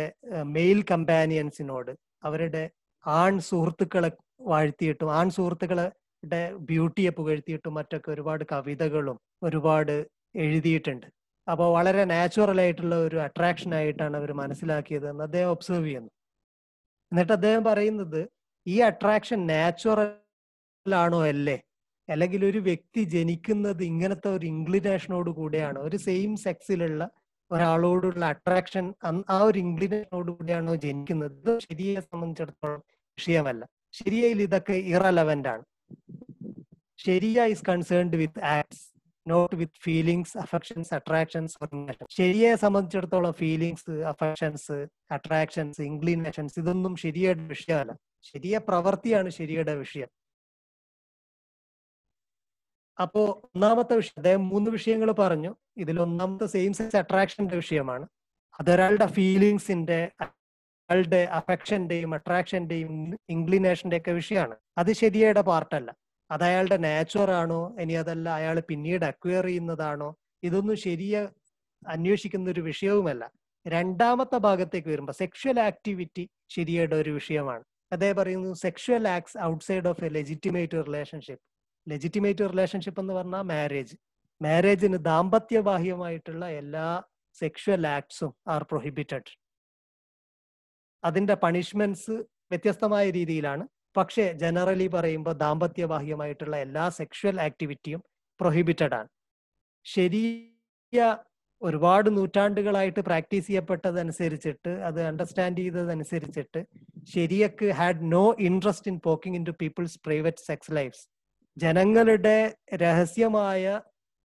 മെയിൽ കമ്പാനിയൻസിനോട് അവരുടെ ആൺ സുഹൃത്തുക്കളെ വാഴ്ത്തിയിട്ടും ആൺ സുഹൃത്തുക്കളുടെ ബ്യൂട്ടിയെ പുകഴ്ത്തിയിട്ടും മറ്റൊക്കെ ഒരുപാട് കവിതകളും ഒരുപാട് എഴുതിയിട്ടുണ്ട്. അപ്പോൾ വളരെ നാച്ചുറൽ ആയിട്ടുള്ള ഒരു അട്രാക്ഷൻ ആയിട്ടാണ് അവർ മനസ്സിലാക്കിയത് എന്ന് അദ്ദേഹം ഒബ്സർവ് ചെയ്യുന്നു. എന്നിട്ട് അദ്ദേഹം പറയുന്നത് ഈ അട്രാക്ഷൻ നാച്ചുറൽ ആണോ അല്ലേ? അല്ലെങ്കിൽ ഒരു വ്യക്തി ജനിക്കുന്നത് ഇങ്ങനത്തെ ഒരു ഇൻക്ലിനേഷനോട് കൂടെയാണ്? ഒരു സെയിം സെക്സിലുള്ള ഒരാളോടുള്ള അട്രാക്ഷൻ ആ ഒരു ഇൻക്ലിനേഷനോട് കൂടെയാണോ ജനിക്കുന്നത്? ഇത് ശരിയെ സംബന്ധിച്ചിടത്തോളം വിഷയമല്ല. ശരിയയിൽ ഇതൊക്കെ ഇറലവന്റ് ആണ്. Sharia concerned with acts not with feelings affections attractions ശരിയെ സംബന്ധിച്ചിടത്തോളം ഫീലിങ്സ് അഫക്ഷൻസ് അട്രാക്ഷൻസ് ഇൻക്ലിനേഷൻസ് ഇതൊന്നും ശരിയുടെ വിഷയമല്ല. ശരിയ പ്രവൃത്തിയാണ് ശരിയുടെ വിഷയം. അപ്പോ ഒന്നാമത്തെ വിഷയം അദ്ദേഹം മൂന്ന് വിഷയങ്ങൾ പറഞ്ഞു. ഇതിൽ ഒന്നാമത്തെ സെയിം സെക്സ് അട്രാക്ഷന്റെ വിഷയമാണ്. അതൊരാളുടെ ഫീലിങ്സിന്റെ അയാളുടെ അഫക്ഷന്റെയും അട്രാക്ഷന്റെയും ഇൻക്ലിനേഷന്റെ ഒക്കെ വിഷയമാണ്. അത് ശരിയുടെ പാർട്ടല്ല അത് അയാളുടെ നാച്ചുറാണോ ഇനി അതല്ല അയാൾ പിന്നീട് അക്വയർ ചെയ്യുന്നതാണോ? ഇതൊന്നും ശരിയ അന്വേഷിക്കുന്ന ഒരു വിഷയവുമല്ല. രണ്ടാമത്തെ ഭാഗത്തേക്ക് വരുമ്പോൾ സെക്ഷൽ ആക്ടിവിറ്റി ശരിയുടെ ഒരു വിഷയമാണ്. അദ്ദേഹം പറയുന്നു sexual acts outside of a legitimate relationship legitimate relationship എന്ന് പറഞ്ഞാൽ മാരേജ് മാരേജിന് ദാമ്പത്യബാഹ്യമായിട്ടുള്ള എല്ലാ സെക്ഷൽ ആക്ട്സും ആർ പ്രൊഹിബിറ്റഡ് അതിന്റെ പണിഷ്മെന്റ്സ് വ്യത്യസ്തമായ രീതിയിലാണ്. പക്ഷേ ജനറലി പറയുമ്പോൾ ദാമ്പത്യബാഹ്യമായിട്ടുള്ള എല്ലാ സെക്ഷൽ ആക്ടിവിറ്റിയും പ്രൊഹിബിറ്റഡ് ആണ്. ശരിയ ഒരുപാട് നൂറ്റാണ്ടുകളായിട്ട് പ്രാക്ടീസ് ചെയ്യപ്പെട്ടതനുസരിച്ചിട്ട് അത് അണ്ടർസ്റ്റാൻഡ് ചെയ്തതനുസരിച്ചിട്ട് ശരിയക്ക് had no interest in poking into people's private sex lifes ജനങ്ങളുടെ രഹസ്യമായ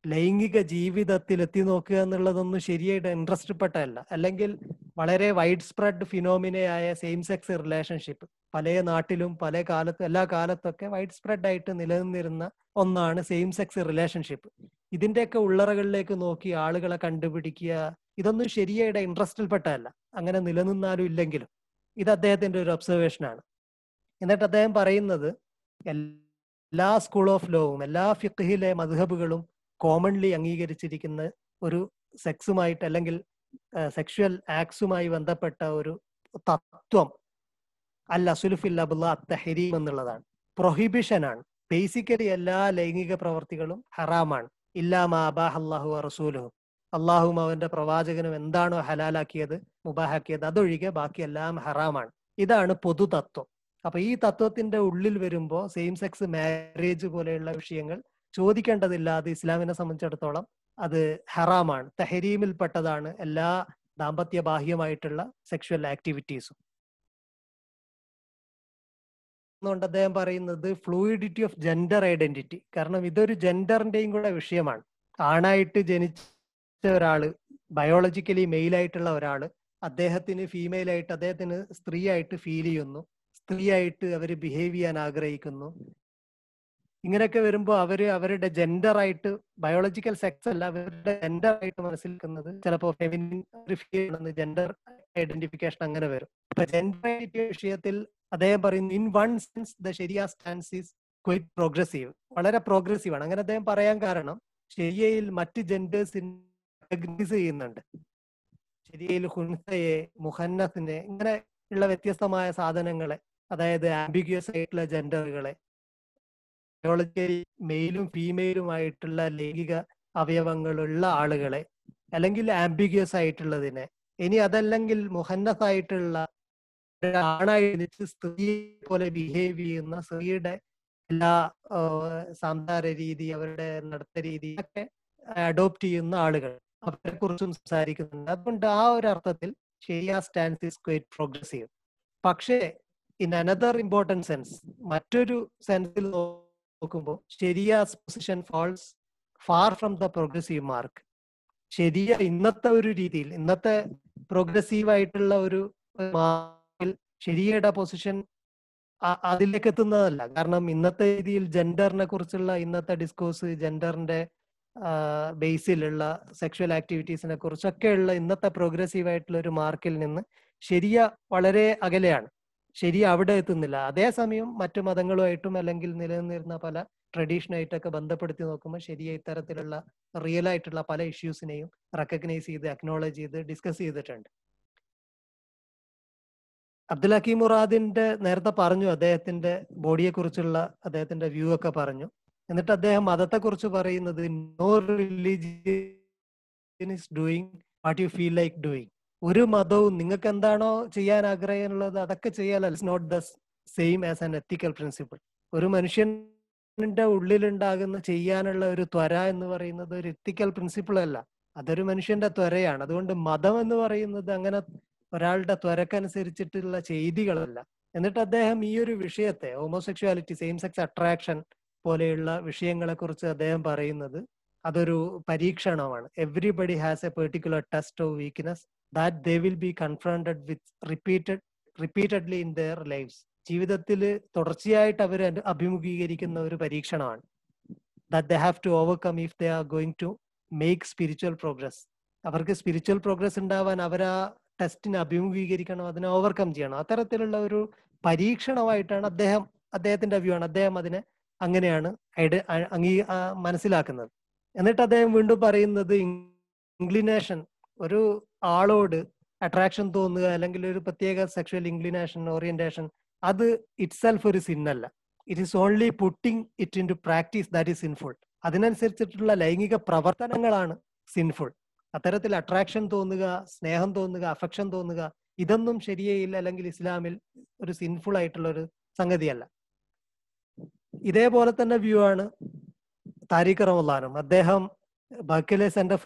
ലൈംഗിക ജീവിതത്തിൽ എത്തി നോക്കുക എന്നുള്ളതൊന്നും ശരിയായിട്ട് ഇൻട്രസ്റ്റ് പെട്ടതല്ല. അല്ലെങ്കിൽ വളരെ വൈഡ് സ്പ്രെഡ് ഫിനോമിനയായ സെയിം സെക്സ് റിലേഷൻഷിപ്പ് പല നാട്ടിലും പല കാലത്തും എല്ലാ കാലത്തൊക്കെ വൈഡ് സ്പ്രെഡ് ആയിട്ട് നിലനിന്നിരുന്ന ഒന്നാണ് സെയിം സെക്സ് റിലേഷൻഷിപ്പ് ഇതിന്റെയൊക്കെ ഉള്ളറകളിലേക്ക് നോക്കി ആളുകളെ കണ്ടുപിടിക്കുക ഇതൊന്നും ശരിയായിട്ട് ഇൻട്രസ്റ്റിൽ പെട്ടതല്ല അങ്ങനെ നിലനിന്നാലും ഇല്ലെങ്കിലും. ഇത് അദ്ദേഹത്തിന്റെ ഒരു ഒബ്സർവേഷനാണ്. എന്നിട്ട് അദ്ദേഹം പറയുന്നത് എല്ലാ സ്കൂൾ ഓഫ് ലോവും എല്ലാ ഫിഖിലെ മധുഹബുകളും കോമൺലി അംഗീകരിച്ചിരിക്കുന്ന ഒരു സെക്സുമായിട്ട് അല്ലെങ്കിൽ സെക്ഷുവൽ ആക്സുമായി ബന്ധപ്പെട്ട ഒരു തത്വം അല്ല സുലുഫിൽ അബുല്ല തഹരീം എന്നുള്ളതാണ്. പ്രൊഹിബിഷൻ ആണ്. ബേസിക്കലി എല്ലാ ലൈംഗിക പ്രവർത്തികളും ഹറാമാണ്. ഇല്ലാമാ അബാഹ് അള്ളാഹു റസൂലുഹു. അള്ളാഹും അവന്റെ പ്രവാചകനും എന്താണോ ഹലാലാക്കിയത് മുബാഹാക്കിയത് അതൊഴികെ ബാക്കി എല്ലാം ഹറാമാണ്. ഇതാണ് പൊതു തത്വം. അപ്പൊ ഈ തത്വത്തിന്റെ ഉള്ളിൽ വരുമ്പോൾ സെയിം സെക്സ് മാരേജ് പോലെയുള്ള വിഷയങ്ങൾ ചോദിക്കേണ്ടതില്ല അത് ഇസ്ലാമിനെ സംബന്ധിച്ചിടത്തോളം അത് ഹറാമാണ്. തെഹരീമിൽപ്പെട്ടതാണ് എല്ലാ ദാമ്പത്യ ബാഹ്യമായിട്ടുള്ള സെക്ഷൽ ആക്ടിവിറ്റീസും. കൊണ്ട് അദ്ദേഹം പറയുന്നത് ഫ്ലൂയിഡിറ്റി ഓഫ് ജെൻഡർ ഐഡന്റിറ്റി കാരണം ഇതൊരു ജെൻഡറിന്റെയും കൂടെ വിഷയമാണ്. ആണായിട്ട് ജനിച്ച ഒരാൾ ബയോളജിക്കലി മെയിൽ ആയിട്ടുള്ള ഒരാൾ അദ്ദേഹത്തിന് ഫീമെയിൽ ആയിട്ട് അദ്ദേഹത്തിന് സ്ത്രീ ആയിട്ട് ഫീൽ ചെയ്യുന്നു. സ്ത്രീ ആയിട്ട് അവർ ബിഹേവ് ചെയ്യാൻ ആഗ്രഹിക്കുന്നു. ഇങ്ങനെയൊക്കെ വരുമ്പോൾ അവർ അവരുടെ ജെൻഡർ ആയിട്ട് ബയോളജിക്കൽ സെക്സ് അല്ല അവരുടെ ജെൻഡർ ആയിട്ട് മനസ്സിലാക്കുന്നത് ചിലപ്പോൾ ഫെമിനിൻ ജെൻഡർ ഐഡന്റിഫിക്കേഷൻ അങ്ങനെ വരും. അപ്പൊ ജെൻഡർ ഐഡന്റിറ്റി വിഷയത്തിൽ അദ്ദേഹം പറയുന്നു in one sense the sharia stance is quite progressive വളരെ പ്രോഗ്രസീവ് ആണ്. അങ്ങനെ അദ്ദേഹം പറയാൻ കാരണം ശരിയയിൽ മറ്റ് ജെൻഡേഴ്സ് ചെയ്യുന്നുണ്ട്. ശരിയയിൽ ഹുൻസയെ മുഹന്നസിനെ ഇങ്ങനെ ഉള്ള വ്യത്യസ്തമായ സാധനങ്ങളെ അതായത് ആംബിഗ്യസ് ആയിട്ടുള്ള ജെൻഡറുകളെ ബയോളജിക്കലി മെയിലും ഫീമെയിലുമായിട്ടുള്ള ലൈംഗിക അവയവങ്ങളുള്ള ആളുകളെ അല്ലെങ്കിൽ ആംബിഗ്യസ് ആയിട്ടുള്ളതിനെ ഇനി അതല്ലെങ്കിൽ മുഹന്നസ് ആയിട്ടുള്ള ആണായി ജനിച്ച് സ്ത്രീയെ പോലെ ബിഹേവ് ചെയ്യുന്ന സ്ത്രീയുടെ എല്ലാ സംസാര രീതി അവരുടെ നടത്ത രീതി ഒക്കെ അഡോപ്റ്റ് ചെയ്യുന്ന ആളുകൾ. അവരെ കുറിച്ചും സംസാരിക്കുന്നുണ്ട്. അതുകൊണ്ട് ആ ഒരു അർത്ഥത്തിൽ sharia stance is quite progressive പക്ഷേ ഇൻ അനദർ ഇമ്പോർട്ടന്റ് സെൻസ് മറ്റൊരു സെൻസിൽ നോക്കുമ്പോൾ sharia's position falls far from the progressive mark sharia ഇന്നത്തെ ഒരു രീതിയിൽ ഇന്നത്തെ പ്രോഗ്രസീവ് ആയിട്ടുള്ള ഒരു മാർക്കിൽ ശരിയുടെ പൊസിഷൻ അതിലേക്ക് എത്തുന്നതല്ല കാരണം ഇന്നത്തെ രീതിയിൽ ജെൻഡറിനെ കുറിച്ചുള്ള ഇന്നത്തെ ഡിസ്കോഴ്സ് ജെൻഡറിന്റെ ബേസിലുള്ള സെക്ഷൽ ആക്ടിവിറ്റീസിനെ കുറിച്ചൊക്കെയുള്ള ഇന്നത്തെ പ്രോഗ്രസീവ് ആയിട്ടുള്ള ഒരു മാർക്കിൽ നിന്ന് ശരിയ വളരെ അകലെയാണ്. ശരി അവിടെ എത്തുന്നില്ല. അതേസമയം മറ്റു മതങ്ങളുമായിട്ടും അല്ലെങ്കിൽ നിലനിന്നിരുന്ന പല ട്രഡീഷനായിട്ടൊക്കെ ബന്ധപ്പെടുത്തി നോക്കുമ്പോൾ ശരിയ ഇത്തരത്തിലുള്ള റിയൽ ആയിട്ടുള്ള പല ഇഷ്യൂസിനെയും റെക്കഗ്നൈസ് ചെയ്ത് അക്നോളജ് ചെയ്ത് ഡിസ്കസ് ചെയ്തിട്ടുണ്ട്. അബ്ദുൽ ഹക്കീം മുറാദിന്റെ നേരത്തെ പറഞ്ഞു അദ്ദേഹത്തിന്റെ ബോഡിയെ കുറിച്ചുള്ള അദ്ദേഹത്തിന്റെ വ്യൂ ഒക്കെ പറഞ്ഞു. എന്നിട്ട് അദ്ദേഹം മതത്തെ കുറിച്ച് പറയുന്നത് no religion is doing what you feel like doing ഒരു മതവും നിങ്ങൾക്ക് എന്താണോ ചെയ്യാൻ ആഗ്രഹമുള്ളത് അതൊക്കെ ചെയ്യാൻ it's not the same as an ethical principle ഒരു മനുഷ്യന്റെ ഉള്ളിലുണ്ടാകുന്ന ചെയ്യാനുള്ള ഒരു ത്വര എന്ന് പറയുന്നത് ഒരു എത്തിക്കൽ പ്രിൻസിപ്പിൾ അല്ല. അതൊരു മനുഷ്യന്റെ ത്വരയാണ്. അതുകൊണ്ട് മതം എന്ന് പറയുന്നത് അങ്ങനെ ഒരാളുടെ ത്വരക്കനുസരിച്ചിട്ടുള്ള ചെയ്തികളല്ല. എന്നിട്ട് അദ്ദേഹം ഈ ഒരു വിഷയത്തെ ഹോമോസെക്ഷുവാലിറ്റി സെയിം സെക്സ് അട്രാക്ഷൻ പോലെയുള്ള വിഷയങ്ങളെ കുറിച്ച് അദ്ദേഹം പറയുന്നത് അതൊരു പരീക്ഷണമാണ്. Everybody has a particular test of weakness that they will be confronted with repeated repeatedly in their lifes ജീവിതത്തിൽ തുടർച്ചയായിട്ട് അവർ അഭിമുഖീകരിക്കുന്ന ഒരു പരീക്ഷണമാണ്. That they have to overcome if they are going to make spiritual progress അവർക്ക് സ്പിരിച്വൽ പ്രോഗ്രസ് ഉണ്ടാവാൻ അവർ ടെസ്റ്റിനെ അഭിമുഖീകരിക്കണം അതിനെ ഓവർകം ചെയ്യണം. അത്തരത്തിലുള്ള ഒരു പരീക്ഷണമായിട്ടാണ് അദ്ദേഹം അദ്ദേഹത്തിന്റെ വ്യൂ ആണ് അദ്ദേഹം അതിനെ അങ്ങനെയാണ് അംഗീ മനസ്സിലാക്കുന്നത്. എന്നിട്ട് അദ്ദേഹം വീണ്ടും പറയുന്നത് ഇൻക്ലിനേഷൻ ഒരു ആളോട് അട്രാക്ഷൻ തോന്നുക അല്ലെങ്കിൽ ഒരു പ്രത്യേക സെക്ഷൽ ഇൻക്ലിനേഷൻ ഓറിയന്റേഷൻ അത് ഇറ്റ്സെൽഫ് ഒരു സിന്നല്ല. It is only putting it into practice that is sinful അതിനനുസരിച്ചിട്ടുള്ള ലൈംഗിക പ്രവർത്തനങ്ങളാണ് സിൻഫുൾ അത്തരത്തിൽ അട്രാക്ഷൻ തോന്നുക സ്നേഹം തോന്നുക അഫക്ഷൻ തോന്നുക ഇതൊന്നും ശരിയേയില്ല അല്ലെങ്കിൽ ഇസ്ലാമിൽ ഒരു സിൻഫുൾ ആയിട്ടുള്ള ഒരു സംഗതിയല്ല. ഇതേപോലെ തന്നെ വ്യൂ ആണ് താരിഖ് റമലാനും അദ്ദേഹം ബക്കിലെ centre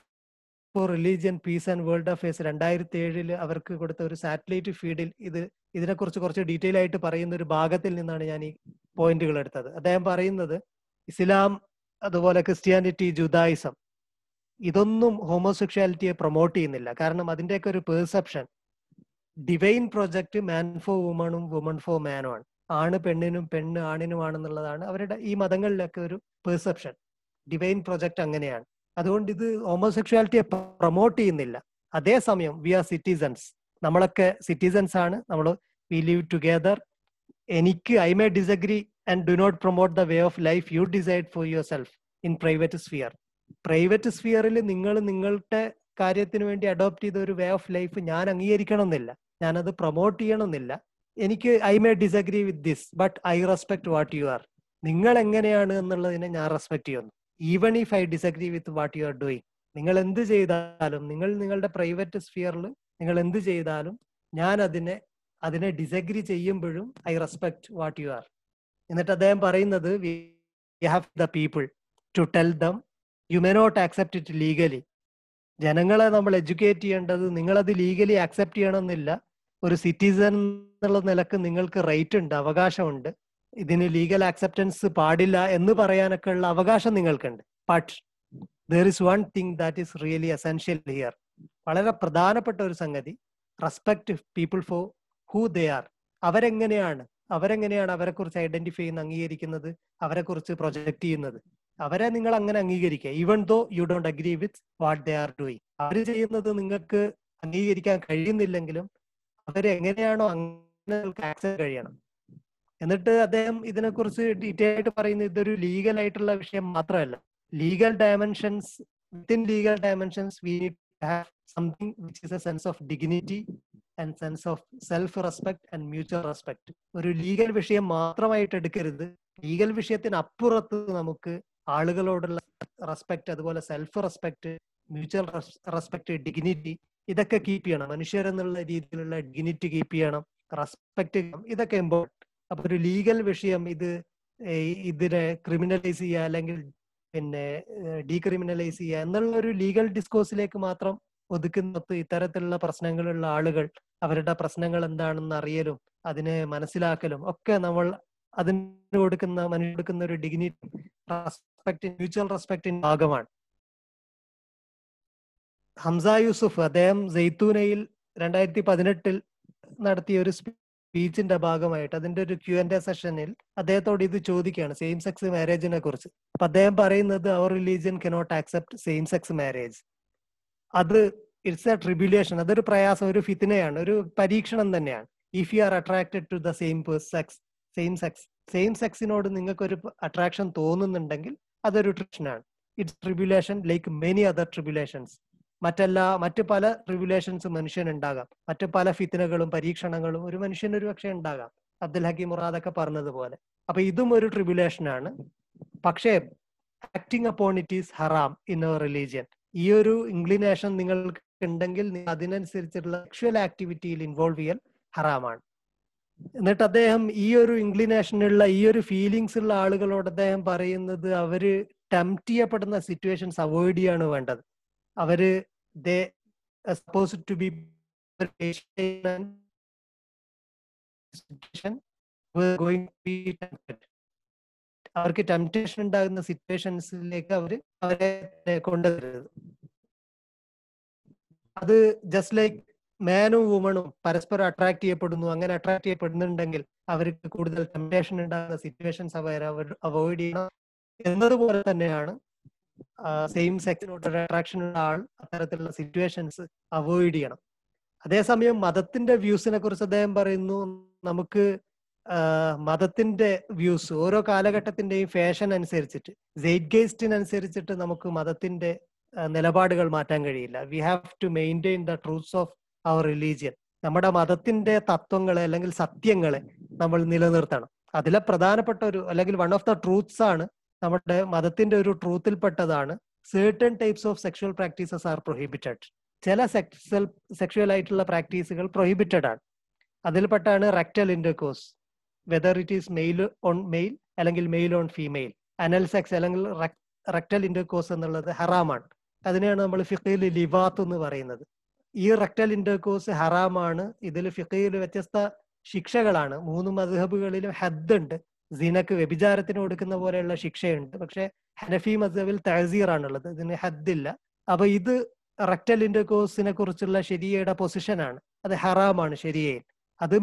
for religion peace and world affairs രണ്ടായിരത്തി ഏഴിൽ അവർക്ക് കൊടുത്ത ഒരു സാറ്റലൈറ്റ് ഫീഡിൽ ഇത് ഇതിനെക്കുറിച്ച് കുറച്ച് ഡീറ്റെയിൽ ആയിട്ട് പറയുന്ന ഒരു ഭാഗത്തിൽ നിന്നാണ് ഞാൻ ഈ പോയിന്റുകൾ എടുത്തത്. അദ്ദേഹം പറയുന്നത് ഇസ്ലാം അതുപോലെ ക്രിസ്ത്യാനിറ്റി ജുദായിസം ഇതൊന്നും ഹോമോസെക്ഷാലിറ്റിയെ പ്രൊമോട്ട് ചെയ്യുന്നില്ല. കാരണം അതിന്റെയൊക്കെ ഒരു perception divine project man for വുമണും woman for മാനും ആണ്. ആണ് പെണ്ണിനും പെണ്ണ് ആണിനുമാണെന്നുള്ളതാണ് അവരുടെ ഈ മതങ്ങളിലൊക്കെ ഒരു പെർസെപ്ഷൻ ഡിവൈൻ പ്രൊജക്ട് അങ്ങനെയാണ്. അതുകൊണ്ട് ഇത് ഹോമോസെക്ഷുവാലിറ്റിയെ പ്രൊമോട്ട് ചെയ്യുന്നില്ല. അതേസമയം വി ആർ സിറ്റിസൺസ് നമ്മളൊക്കെ സിറ്റിസൺസ് ആണ്. നമ്മൾ വി ലിവ് ടുഗെദർ എനിക്ക് I may disagree and do not promote the way of life you decide for yourself in private sphere private സ്ഫിയറിൽ നിങ്ങൾ നിങ്ങളുടെ കാര്യത്തിന് വേണ്ടി അഡോപ്റ്റ് ചെയ്ത ഒരു വേ ഓഫ് ലൈഫ് ഞാൻ അംഗീകരിക്കണമെന്നില്ല. ഞാനത് പ്രൊമോട്ട് ചെയ്യണമെന്നില്ല. എനിക്ക് I may disagree with this but I respect what you are നിങ്ങൾ എങ്ങനെയാണ് എന്നുള്ളതിനെ ഞാൻ റെസ്പെക്ട് ചെയ്യുന്നു. Even if I disagree with what you are doing നിങ്ങൾ എന്ത് ചെയ്താലും നിങ്ങൾ നിങ്ങളുടെ പ്രൈവറ്റ് സ്ഫിയറിൽ നിങ്ങൾ എന്ത് ചെയ്താലും ഞാൻ അതിനെ അതിനെ ഡിസഗ്രി ചെയ്യുമ്പോഴും I respect what you are എന്നിട്ട് അദ്ദേഹം പറയുന്നത് we have the people to tell them you may not accept it legally ജനങ്ങളെ നമ്മൾ എഡ്യൂക്കേറ്റ് ചെയ്യേണ്ടത് നിങ്ങളത് ലീഗലി ആക്സെപ്റ്റ് ചെയ്യണമെന്നില്ല. ഒരു സിറ്റിസൺ എന്നുള്ള നിലയ്ക്ക് നിങ്ങൾക്ക് റൈറ്റ് ഉണ്ട് അവകാശമുണ്ട്. ഇതിന് ലീഗൽ ആക്സെപ്റ്റൻസ് പാടില്ല എന്ന് പറയാനൊക്കെ ഉള്ള അവകാശം നിങ്ങൾക്കുണ്ട്. But there is one thing that is really essential here വളരെ പ്രധാനപ്പെട്ട ഒരു സംഗതി respect people for who they are അവരെങ്ങനെയാണ്? അവരെങ്ങനെയാണ് അവരെ കുറിച്ച് ഐഡന്റിഫൈ ചെയ്യുന്ന അംഗീകരിക്കുന്നത്? അവരെ കുറിച്ച് പ്രൊജക്ട് ചെയ്യുന്നത്? അവരെ നിങ്ങൾ അങ്ങനെ അംഗീകരിക്കുക even though you don't agree with what they are doing അവർ ചെയ്യുന്നത് നിങ്ങൾക്ക് അംഗീകരിക്കാൻ കഴിയുന്നില്ലെങ്കിലും അവരെങ്ങനെയാണോ അങ്ങനെ ആക്സസ് കഴിയണം. എന്നിട്ട് അദ്ദേഹം ഇതിനെക്കുറിച്ച് ഡീറ്റെയിൽ ആയിട്ട് പറയുന്നത് ഇതൊരു ലീഗൽ ആയിട്ടുള്ള വിഷയം മാത്രമല്ല. Legal dimensions within legal dimensions we need have something which is a sense of dignity and sense of self respect and mutual respect ഒരു ലീഗൽ വിഷയം മാത്രമായിട്ട് എടുക്കരുത്. ലീഗൽ വിഷയത്തിന് അപ്പുറത്ത് നമുക്ക് ആളുകളോടുള്ള റെസ്പെക്ട് അതുപോലെ self respect mutual respect dignity ഇതൊക്കെ കീപ്പ് ചെയ്യണം. മനുഷ്യരെന്നുള്ള രീതിയിലുള്ള ഡിഗ്നിറ്റി കീപ്പ് ചെയ്യണം റെസ്പെക്ട് ഇതൊക്കെ ഇമ്പോർട്ടന്റ് അപ്പൊ ഒരു ലീഗൽ വിഷയം ഇത് ഇതിനെ ക്രിമിനലൈസ് ചെയ്യുക അല്ലെങ്കിൽ പിന്നെ ഡീക്രിമിനലൈസ് ചെയ്യുക എന്നുള്ള ഒരു ലീഗൽ ഡിസ്കോഴ്സിലേക്ക് മാത്രം ഒതുക്കുന്നത് ഇത്തരത്തിലുള്ള പ്രശ്നങ്ങളുള്ള ആളുകൾ അവരുടെ പ്രശ്നങ്ങൾ എന്താണെന്ന് അറിയലും അതിനെ മനസ്സിലാക്കലും ഒക്കെ നമ്മൾ അതിന് കൊടുക്കുന്ന മനുഷ്യ കൊടുക്കുന്ന ഒരു ഡിഗ്നിറ്റി റെസ്പെക്ട് മ്യൂച്വൽ റെസ്പെക്ടിന്റെ ഭാഗമാണ്. ഹംസ യൂസുഫ് അദ്ദേഹം ജെയ്ത്തൂനയിൽ രണ്ടായിരത്തി പതിനെട്ടിൽ നടത്തിയ ഒരു സ്പീച്ചിന്റെ ഭാഗമായിട്ട് അതിന്റെ ഒരു ക്യു ആൻഡ് എ സെഷനിൽ അദ്ദേഹത്തോട് ഇത് ചോദിക്കുകയാണ് സെയിം സെക്സ് മാരേജിനെ കുറിച്ച്. അപ്പൊ അദ്ദേഹം പറയുന്നത് അവർ religion cannot accept same sex marriage അത് ഇറ്റ്സ് എ ട്രിബ്യുലേഷൻ അതൊരു പ്രയാസം ഒരു ഫിത്തിനെയാണ് ഒരു പരീക്ഷണം തന്നെയാണ്. If you are attracted to the same sex same sex same സെക്സിനോട് നിങ്ങൾക്ക് ഒരു അട്രാക്ഷൻ തോന്നുന്നുണ്ടെങ്കിൽ അതൊരു ട്രിഷനാണ് it's tribulation like many other tribulations മറ്റെല്ലാ മറ്റു പല ട്രിബുലേഷൻസ് മനുഷ്യൻ ഉണ്ടാകാം മറ്റു പല ഫിത്തിനകളും പരീക്ഷണങ്ങളും ഒരു മനുഷ്യൻ ഒരു പക്ഷെ ഉണ്ടാകാം. അബ്ദുൽ ഹക്കീം മുറാദൊക്കെ പറഞ്ഞതുപോലെ. അപ്പൊ ഇതും ഒരു ട്രിബുലേഷൻ ആണ് പക്ഷേ ആക്ടിങ് അപ്പോൺ ഇറ്റ് ഈസ് ഹറാം ഇൻ അവർ റിലീജിയൻ ഈ ഒരു ഇൻക്ലിനേഷൻ നിങ്ങൾക്ക് ഉണ്ടെങ്കിൽ അതിനനുസരിച്ചുള്ള സെക്ഷുവൽ ആക്ടിവിറ്റിയിൽ ഇൻവോൾവ് ചെയ്യൽ ഹറാമാണ് എന്നിട്ട് അദ്ദേഹം ഈ ഒരു ഇൻക്ലിനേഷനുള്ള ഈ ഒരു ഫീലിങ്സ് ഉള്ള ആളുകളോട് അദ്ദേഹം പറയുന്നത് അവർ ടെംപ്റ്റ് ചെയ്യപ്പെടുന്ന സിറ്റുവേഷൻസ് അവോയ്ഡ് ചെയ്യാണ് വേണ്ടത്. അവർ ദേ സപ്പോസ് ടു ബി അവർക്ക് ടെംപ്റ്റേഷൻ ഉണ്ടാകുന്ന സിറ്റുവേഷൻസിലേക്ക് അവർ അവരെ കൊണ്ടുവരരുത്. അത് ജസ്റ്റ് ലൈക്ക് മാനും വുമണും പരസ്പരം അട്രാക്ട് ചെയ്യപ്പെടുന്നു അങ്ങനെ അട്രാക്ട് ചെയ്യപ്പെടുന്നുണ്ടെങ്കിൽ അവർക്ക് കൂടുതൽ ടെംപ്ടേഷൻ ഉണ്ടാകുന്ന സിറ്റുവേഷൻസ് അവർ അവോയ്ഡ് ചെയ്യണം. എന്നതുപോലെ തന്നെയാണ് സെയിം സെക്സിനോട് അട്രാക്ഷൻ ഉള്ള ആൾ അത്തരത്തിലുള്ള സിറ്റുവേഷൻസ് അവോയ്ഡ് ചെയ്യണം. അതേസമയം മതത്തിന്റെ വ്യൂസിനെ കുറിച്ച് അദ്ദേഹം പറയുന്നു നമുക്ക് മതത്തിന്റെ വ്യൂസ് ഓരോ കാലഘട്ടത്തിന്റെയും ഫാഷൻ അനുസരിച്ചിട്ട് ജെയ്റ്റ് ഗേസ്റ്റിനനുസരിച്ചിട്ട് നമുക്ക് മതത്തിന്റെ നിലപാടുകൾ മാറ്റാൻ കഴിയില്ല. We have to maintain the truths of our religion നമ്മുടെ മതത്തിന്റെ തത്വങ്ങളെ അല്ലെങ്കിൽ സത്യങ്ങളെ നമ്മൾ നിലനിർത്തണം. അതിലെ പ്രധാനപ്പെട്ട ഒരു അല്ലെങ്കിൽ വൺ ഓഫ് ദ ട്രൂത്ത്സ് ആണ് നമ്മുടെ മതത്തിന്റെ ഒരു ട്രൂത്തിൽപ്പെട്ടതാണ് certain types of sexual practices are prohibited ചില സെക്സൽ സെക്ഷൽ ആയിട്ടുള്ള പ്രാക്ടീസുകൾ പ്രൊഹിബിറ്റഡ് ആണ്. അതിൽപ്പെട്ടാണ് rectal intercourse whether it is male on male അല്ലെങ്കിൽ male on female anal sex അല്ലെങ്കിൽ റെക്ടൽ ഇന്റർകോസ് എന്നുള്ളത് ഹറാമാണ്. അതിനെയാണ് നമ്മൾ ഫിഖയിൽ ലിവാത്ത് എന്ന് പറയുന്നത്. ഈ റെക്ടൽ ഇന്റർകോഴ്സ് ഹറാമാണ്. ഇതിൽ ഫിഖയിൽ വ്യത്യസ്ത ശിക്ഷകളാണ്. മൂന്ന് മധുഹബുകളിലും ഹദ് ഉണ്ട് സിനക്ക് വ്യഭിചാരത്തിന് കൊടുക്കുന്ന പോലെയുള്ള ശിക്ഷയുണ്ട്. പക്ഷെ ഹനഫി മസബിൽ തഹസീറാണുള്ളത് ഇതിന് ഹദ്ദില്ല. അപ്പൊ ഇത് റെക്ടൽ ഇന്റർകോഴ്സിനെ കുറിച്ചുള്ള ശരിയയുടെ പൊസിഷനാണ് അത് ഹറാമാണ് ശരിയയിൽ അത്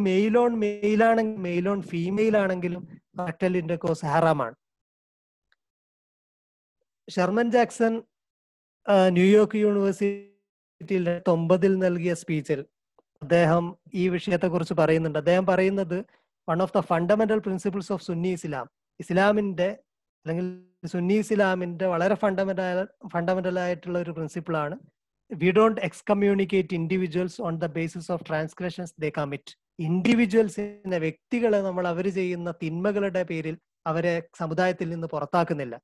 ആണെങ്കിൽ മെയിൽ ഓൺ ഫീമെയിൽ ആണെങ്കിലും റെക്ടൽ ഇന്റർകോഴ്സ് ഹറാമാണ്. ഷർമൻ ജാക്സൺ ന്യൂയോർക്ക് യൂണിവേഴ്സിറ്റിയിൽ ഒമ്പതിൽ നൽകിയ സ്പീച്ചിൽ അദ്ദേഹം ഈ വിഷയത്തെ കുറിച്ച് പറയുന്നുണ്ട്. അദ്ദേഹം പറയുന്നത് one of the fundamental principles of Sunni Islam ഇസ്ലാമിന്റെ അല്ലെങ്കിൽ സുന്നി ഇസ്ലാമിന്റെ വളരെ ഫണ്ടമെന്റൽ ഫണ്ടമെന്റൽ ആയിട്ടുള്ള ഒരു പ്രിൻസിപ്പിൾ ആണ്. We don't excommunicate individuals on the basis of transgressions they commit ഇൻഡിവിജ്വൽസിനെ വ്യക്തികളെ നമ്മൾ അവർ ചെയ്യുന്ന തിന്മകളുടെ പേരിൽ അവരെ സമുദായത്തിൽ നിന്ന് പുറത്താക്കുന്നില്ല.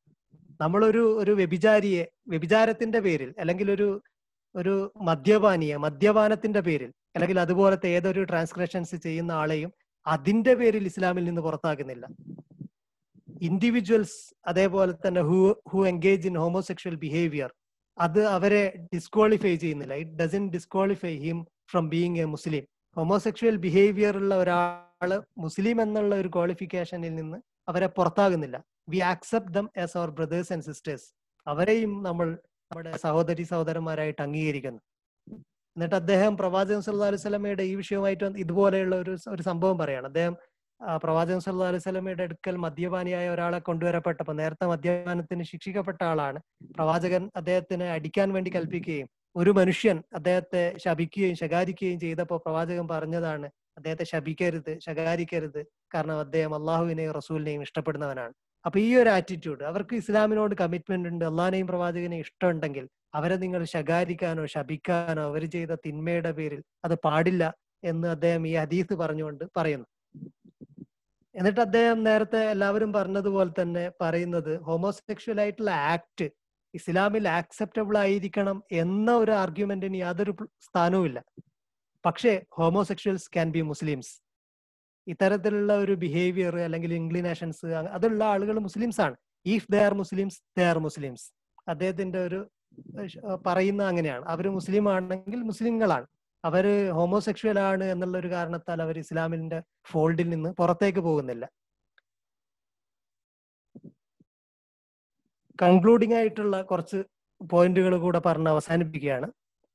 നമ്മളൊരു ഒരു വ്യഭിചാരിയെ വ്യഭിചാരത്തിന്റെ പേരിൽ അല്ലെങ്കിൽ ഒരു ഒരു മദ്യപാനിയെ മദ്യപാനത്തിന്റെ പേരിൽ അല്ലെങ്കിൽ അതുപോലത്തെ ഏതൊരു ട്രാൻസ്ക്രിപ്ഷൻസ് ചെയ്യുന്ന ആളെയും അതിന്റെ പേരിൽ ഇസ്ലാമിൽ നിന്ന് പുറത്താക്കുന്നില്ല. ഇൻഡിവിജ്വൽസ് അതേപോലെ തന്നെ who who engage in homosexual behaviour അത് അവരെ ഡിസ്ക്വാളിഫൈ ചെയ്യുന്നില്ല. It doesn't disqualify him from being a Muslim homosexual behaviour ഉള്ള ഒരാൾ മുസ്ലിം എന്നുള്ള ഒരു ക്വാളിഫിക്കേഷനിൽ നിന്ന് അവരെ പുറത്താകുന്നില്ല. We accept them as our brothers and sisters അവരെയും നമ്മൾ നമ്മുടെ സഹോദരി സഹോദരന്മാരായിട്ട് അംഗീകരിക്കുന്നു. എന്നിട്ട് അദ്ദേഹം പ്രവാചകൻ സല്ലാ അലൈഹി സ്വലമയുടെ ഈ വിഷയവുമായിട്ട് ഇതുപോലെയുള്ള ഒരു ഒരു സംഭവം പറയാണ് അദ്ദേഹം പ്രവാചകൻ സല്ലാ അലൈഹി സ്വലമയുടെ അടുക്കൽ മദ്യപാനിയായ ഒരാളെ കൊണ്ടുവരപ്പെട്ടപ്പോൾ നേരത്തെ മദ്യപാനത്തിന് ശിക്ഷിക്കപ്പെട്ട ആളാണ്. പ്രവാചകൻ അദ്ദേഹത്തിന് അടിക്കാൻ വേണ്ടി കൽപ്പിക്കുകയും ഒരു മനുഷ്യൻ അദ്ദേഹത്തെ ശപിക്കുകയും ശകാരിക്കുകയും ചെയ്തപ്പോൾ പ്രവാചകൻ പറഞ്ഞതാണ് അദ്ദേഹത്തെ ശപിക്കരുത് ശകാരിക്കരുത്. കാരണം അദ്ദേഹം അള്ളാഹുവിനെയും റസൂലിനെയും ഇഷ്ടപ്പെടുന്നവനാണ്. അപ്പൊ ഈ ഒരു ആറ്റിറ്റ്യൂഡ് അവർക്ക് ഇസ്ലാമിനോട് കമ്മിറ്റ്മെന്റ് ഉണ്ട് അള്ളഹാനെയും പ്രവാചകനെയും ഇഷ്ടമുണ്ടെങ്കിൽ അവരെ നിങ്ങൾ ശകാരിക്കാനോ ശപിക്കാനോ അവർ ചെയ്ത തിന്മയുടെ പേരിൽ അത് പാടില്ല എന്ന് അദ്ദേഹം ഈ ഹദീസ് പറഞ്ഞുകൊണ്ട് പറയുന്നു. എന്നിട്ട് അദ്ദേഹം നേരത്തെ എല്ലാവരും പറഞ്ഞതുപോലെ തന്നെ പറയുന്നത് ഹോമോസെക്ഷൽ ആയിട്ടുള്ള ആക്ട് ഇസ്ലാമിൽ ആക്സെപ്റ്റബിൾ ആയിരിക്കണം എന്ന ഒരു ആർഗ്യുമെന്റിന് യാതൊരു സ്ഥാനവുമില്ല. പക്ഷേ ഹോമോസെക്ഷൽസ് ക്യാൻ ബി മുസ്ലിംസ് ഇത്തരത്തിലുള്ള ഒരു ബിഹേവിയർ അല്ലെങ്കിൽ ഇൻക്ലിനേഷൻസ് അതുള്ള ആളുകൾ മുസ്ലിംസ് ആണ്. If they are Muslims they are Muslims അദ്ദേഹത്തിന്റെ ഒരു പറയുന്ന അങ്ങനെയാണ്. അവർ മുസ്ലിം ആണെങ്കിൽ മുസ്ലിങ്ങളാണ്. അവർ ഹോമോസെക്ഷൽ ആണ് എന്നുള്ള ഒരു കാരണത്താൽ അവർ ഇസ്ലാമിന്റെ ഫോൾഡിൽ നിന്ന് പുറത്തേക്ക് പോകുന്നില്ല. കൺക്ലൂഡിംഗ് ആയിട്ടുള്ള കുറച്ച് പോയിന്റുകൾ കൂടെ പറഞ്ഞ് അവസാനിപ്പിക്കുകയാണ്.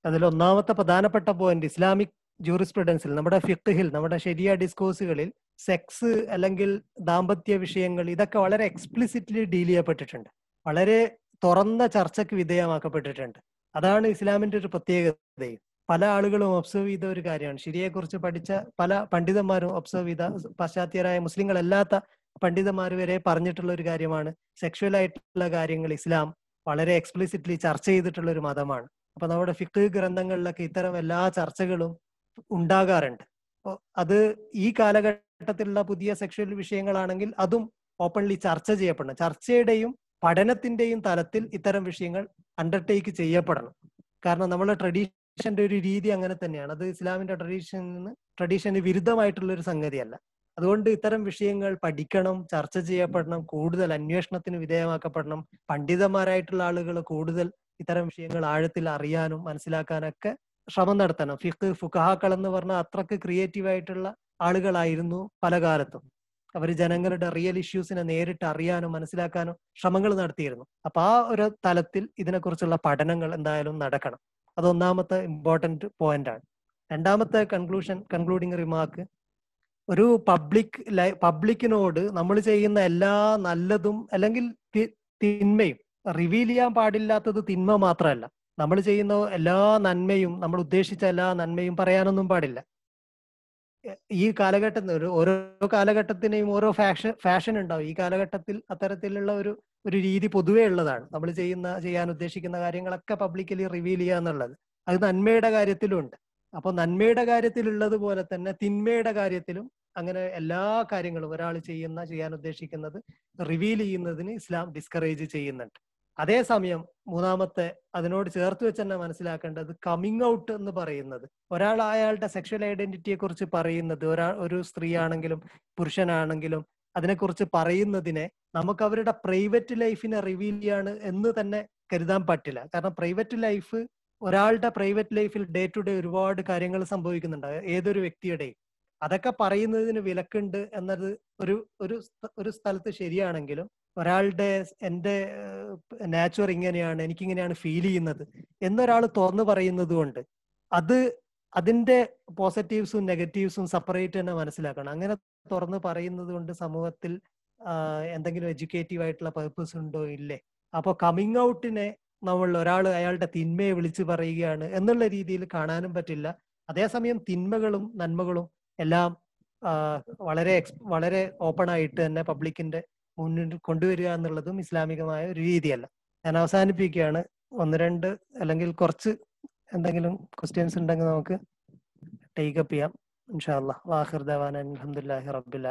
അതിൽ ഒന്നാമത്തെ പ്രധാനപ്പെട്ട പോയിന്റ് ഇസ്ലാമിക് ജൂറിസ്പ്രുഡൻസിൽ നമ്മുടെ ഫിഖിൽ നമ്മുടെ ശരിയ ഡിസ്കോഴ്സുകളിൽ സെക്സ് അല്ലെങ്കിൽ ദാമ്പത്യ വിഷയങ്ങൾ ഇതൊക്കെ വളരെ എക്സ്പ്ലിസിറ്റ്ലി ഡീൽ ചെയ്യപ്പെട്ടിട്ടുണ്ട്. വളരെ തുറന്ന ചർച്ചയ്ക്ക് വിധേയമാക്കപ്പെട്ടിട്ടുണ്ട്. അതാണ് ഇസ്ലാമിന്റെ ഒരു പ്രത്യേകതയും പല ആളുകളും ഒബ്സർവ് ചെയ്ത ഒരു കാര്യമാണ്. ശരിയെക്കുറിച്ച് പഠിച്ച പല പണ്ഡിതന്മാരും ഒബ്സർവ് ചെയ്ത പാശ്ചാത്യരായ മുസ്ലിങ്ങളല്ലാത്ത പണ്ഡിതന്മാർ വരെ പറഞ്ഞിട്ടുള്ള ഒരു കാര്യമാണ്. സെക്ഷുവൽ ആയിട്ടുള്ള കാര്യങ്ങൾ ഇസ്ലാം വളരെ എക്സ്പ്ലിസിറ്റ്ലി ചർച്ച ചെയ്തിട്ടുള്ള ഒരു മതമാണ്. അപ്പൊ നമ്മുടെ ഫിഖ് ഗ്രന്ഥങ്ങളിലൊക്കെ ഇത്തരം എല്ലാ ചർച്ചകളും ഉണ്ടാകാറുണ്ട്. അത് ഈ കാലഘട്ടത്തിലുള്ള പുതിയ സെക്ഷൽ വിഷയങ്ങളാണെങ്കിൽ അതും ഓപ്പൺലി ചർച്ച ചെയ്യപ്പെടണം. ചർച്ചയുടെയും പഠനത്തിന്റെയും തലത്തിൽ ഇത്തരം വിഷയങ്ങൾ അണ്ടർടേക്ക് ചെയ്യപ്പെടണം. കാരണം നമ്മളെ ട്രഡീഷന്റെ ഒരു രീതി അങ്ങനെ തന്നെയാണ്. അത് ഇസ്ലാമിന്റെ ട്രഡീഷനിൽ നിന്ന് ട്രഡീഷന് വിരുദ്ധമായിട്ടുള്ള ഒരു സംഗതിയല്ല. അതുകൊണ്ട് ഇത്തരം വിഷയങ്ങൾ പഠിക്കണം ചർച്ച ചെയ്യപ്പെടണം കൂടുതൽ അന്വേഷണത്തിന് വിധേയമാക്കപ്പെടണം പണ്ഡിതന്മാരായിട്ടുള്ള ആളുകൾ കൂടുതൽ ഇത്തരം വിഷയങ്ങൾ ആഴത്തിൽ അറിയാനും മനസ്സിലാക്കാനൊക്കെ ശ്രമം നടത്തണം. ഫിഖ് ഫുഖഹാക്കൾ എന്ന് പറഞ്ഞാൽ അത്രയ്ക്ക് ക്രിയേറ്റീവ് ആയിട്ടുള്ള ആളുകളായിരുന്നു പല കാലത്തും. അവർ ജനങ്ങളുടെ റിയൽ ഇഷ്യൂസിനെ നേരിട്ട് അറിയാനും മനസ്സിലാക്കാനും ശ്രമങ്ങൾ നടത്തിയിരുന്നു. അപ്പൊ ആ ഒരു തലത്തിൽ ഇതിനെക്കുറിച്ചുള്ള പഠനങ്ങൾ എന്തായാലും നടക്കണം. അത് ഒന്നാമത്തെ ഇമ്പോർട്ടന്റ് പോയിന്റ് ആണ്. രണ്ടാമത്തെ കൺക്ലൂഷൻ കൺക്ലൂഡിങ് റിമാർക്ക് ഒരു പബ്ലിക് പബ്ലിക്കിനോട് നമ്മൾ ചെയ്യുന്ന എല്ലാ നല്ലതും അല്ലെങ്കിൽ തിന്മയും റിവീൽ ചെയ്യാൻ പാടില്ലാത്തത് തിന്മ മാത്രമല്ല. നമ്മൾ ചെയ്യുന്ന എല്ലാ നന്മയും നമ്മൾ ഉദ്ദേശിച്ച എല്ലാ നന്മയും പറയാനൊന്നും പാടില്ല. ഈ കാലഘട്ടത്തിൽ ഒരു ഓരോ കാലഘട്ടത്തിനെയും ഓരോ ഫാഷൻ ഫാഷൻ ഉണ്ടാവും. ഈ കാലഘട്ടത്തിൽ അത്തരത്തിലുള്ള ഒരു ഒരു രീതി പൊതുവേ ഉള്ളതാണ്. നമ്മൾ ചെയ്യുന്ന ചെയ്യാൻ ഉദ്ദേശിക്കുന്ന കാര്യങ്ങളൊക്കെ പബ്ലിക്കലി റിവീൽ ചെയ്യുക എന്നുള്ളത്. അത് നന്മയുടെ കാര്യത്തിലും ഉണ്ട് അപ്പൊ നന്മയുടെ കാര്യത്തിലുള്ളത് പോലെ തന്നെ തിന്മയുടെ കാര്യത്തിലും അങ്ങനെ എല്ലാ കാര്യങ്ങളും ഒരാൾ ചെയ്യുന്ന ചെയ്യാൻ ഉദ്ദേശിക്കുന്നത് റിവീൽ ചെയ്യുന്നതിന് ഇസ്ലാം ഡിസ്കറേജ് ചെയ്യുന്നുണ്ട്. അതേസമയം മൂന്നാമത്തെ അതിനോട് ചേർത്ത് വെച്ച് തന്നെ മനസ്സിലാക്കേണ്ടത് കമ്മിങ് ഔട്ട് എന്ന് പറയുന്നത്. ഒരാൾ അയാളുടെ സെക്ഷൽ ഐഡന്റിറ്റിയെ കുറിച്ച് പറയുന്നത് ഒരാൾ ഒരു സ്ത്രീ ആണെങ്കിലും പുരുഷനാണെങ്കിലും അതിനെക്കുറിച്ച് പറയുന്നതിനെ നമുക്ക് അവരുടെ പ്രൈവറ്റ് ലൈഫിനെ റിവീൽ ചെയ്യാണ് എന്ന് തന്നെ കരുതാൻ പറ്റില്ല. കാരണം പ്രൈവറ്റ് ലൈഫ് ഒരാളുടെ പ്രൈവറ്റ് ലൈഫിൽ ഡേ ടു ഡേ ഒരുപാട് കാര്യങ്ങൾ സംഭവിക്കുന്നുണ്ട്. ഏതൊരു വ്യക്തിയുടെയും. അതൊക്കെ പറയുന്നതിന് വിലക്കുണ്ട് എന്നത് ഒരു ഒരു സ്ഥലത്ത് ശരിയാണെങ്കിലും ഒരാളുടെ എന്റെ നാച്ചുർ ഇങ്ങനെയാണ് എനിക്കിങ്ങനെയാണ് ഫീൽ ചെയ്യുന്നത് എന്നൊരാൾ തുറന്നു പറയുന്നത് കൊണ്ട് അത് അതിന്റെ പോസിറ്റീവ്സും നെഗറ്റീവ്സും സെപ്പറേറ്റ് തന്നെ മനസ്സിലാക്കണം. അങ്ങനെ തുറന്ന് പറയുന്നത് കൊണ്ട് സമൂഹത്തിൽ എന്തെങ്കിലും എഡ്യൂക്കേറ്റീവ് ആയിട്ടുള്ള പർപ്പസ് ഉണ്ടോ? ഇല്ലേ. അപ്പോൾ കമ്മിങ് ഔട്ടിനെ നമ്മൾ ഒരാൾ അയാളുടെ തിന്മയെ വിളിച്ചു പറയുകയാണ് എന്നുള്ള രീതിയിൽ കാണാനും പറ്റില്ല. അതേസമയം തിന്മകളും നന്മകളും എല്ലാം വളരെ വളരെ ഓപ്പൺ ആയിട്ട് തന്നെ പബ്ലിക്കിന്റെ മുന്നിൽ കൊണ്ടുവരിക എന്നുള്ളതും ഇസ്ലാമികമായ ഒരു രീതിയല്ല. ഞാൻ അവസാനിപ്പിക്കുകയാണ്. ഒന്ന് രണ്ട് അല്ലെങ്കിൽ കുറച്ച് എന്തെങ്കിലും ക്വസ്റ്റ്യൻസ് ഉണ്ടെങ്കിൽ നമുക്ക് ടേക്കപ്പ് ചെയ്യാം. ഇൻഷാ അല്ലാ വാഹിർ ദവാൻ അലഹമുല്ലാഹി റബ്ബിൽ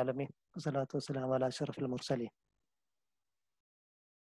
വസ്സലാത്തു വസ്സലാം അലാ ഷറഫുൽ മുർസലീൻ.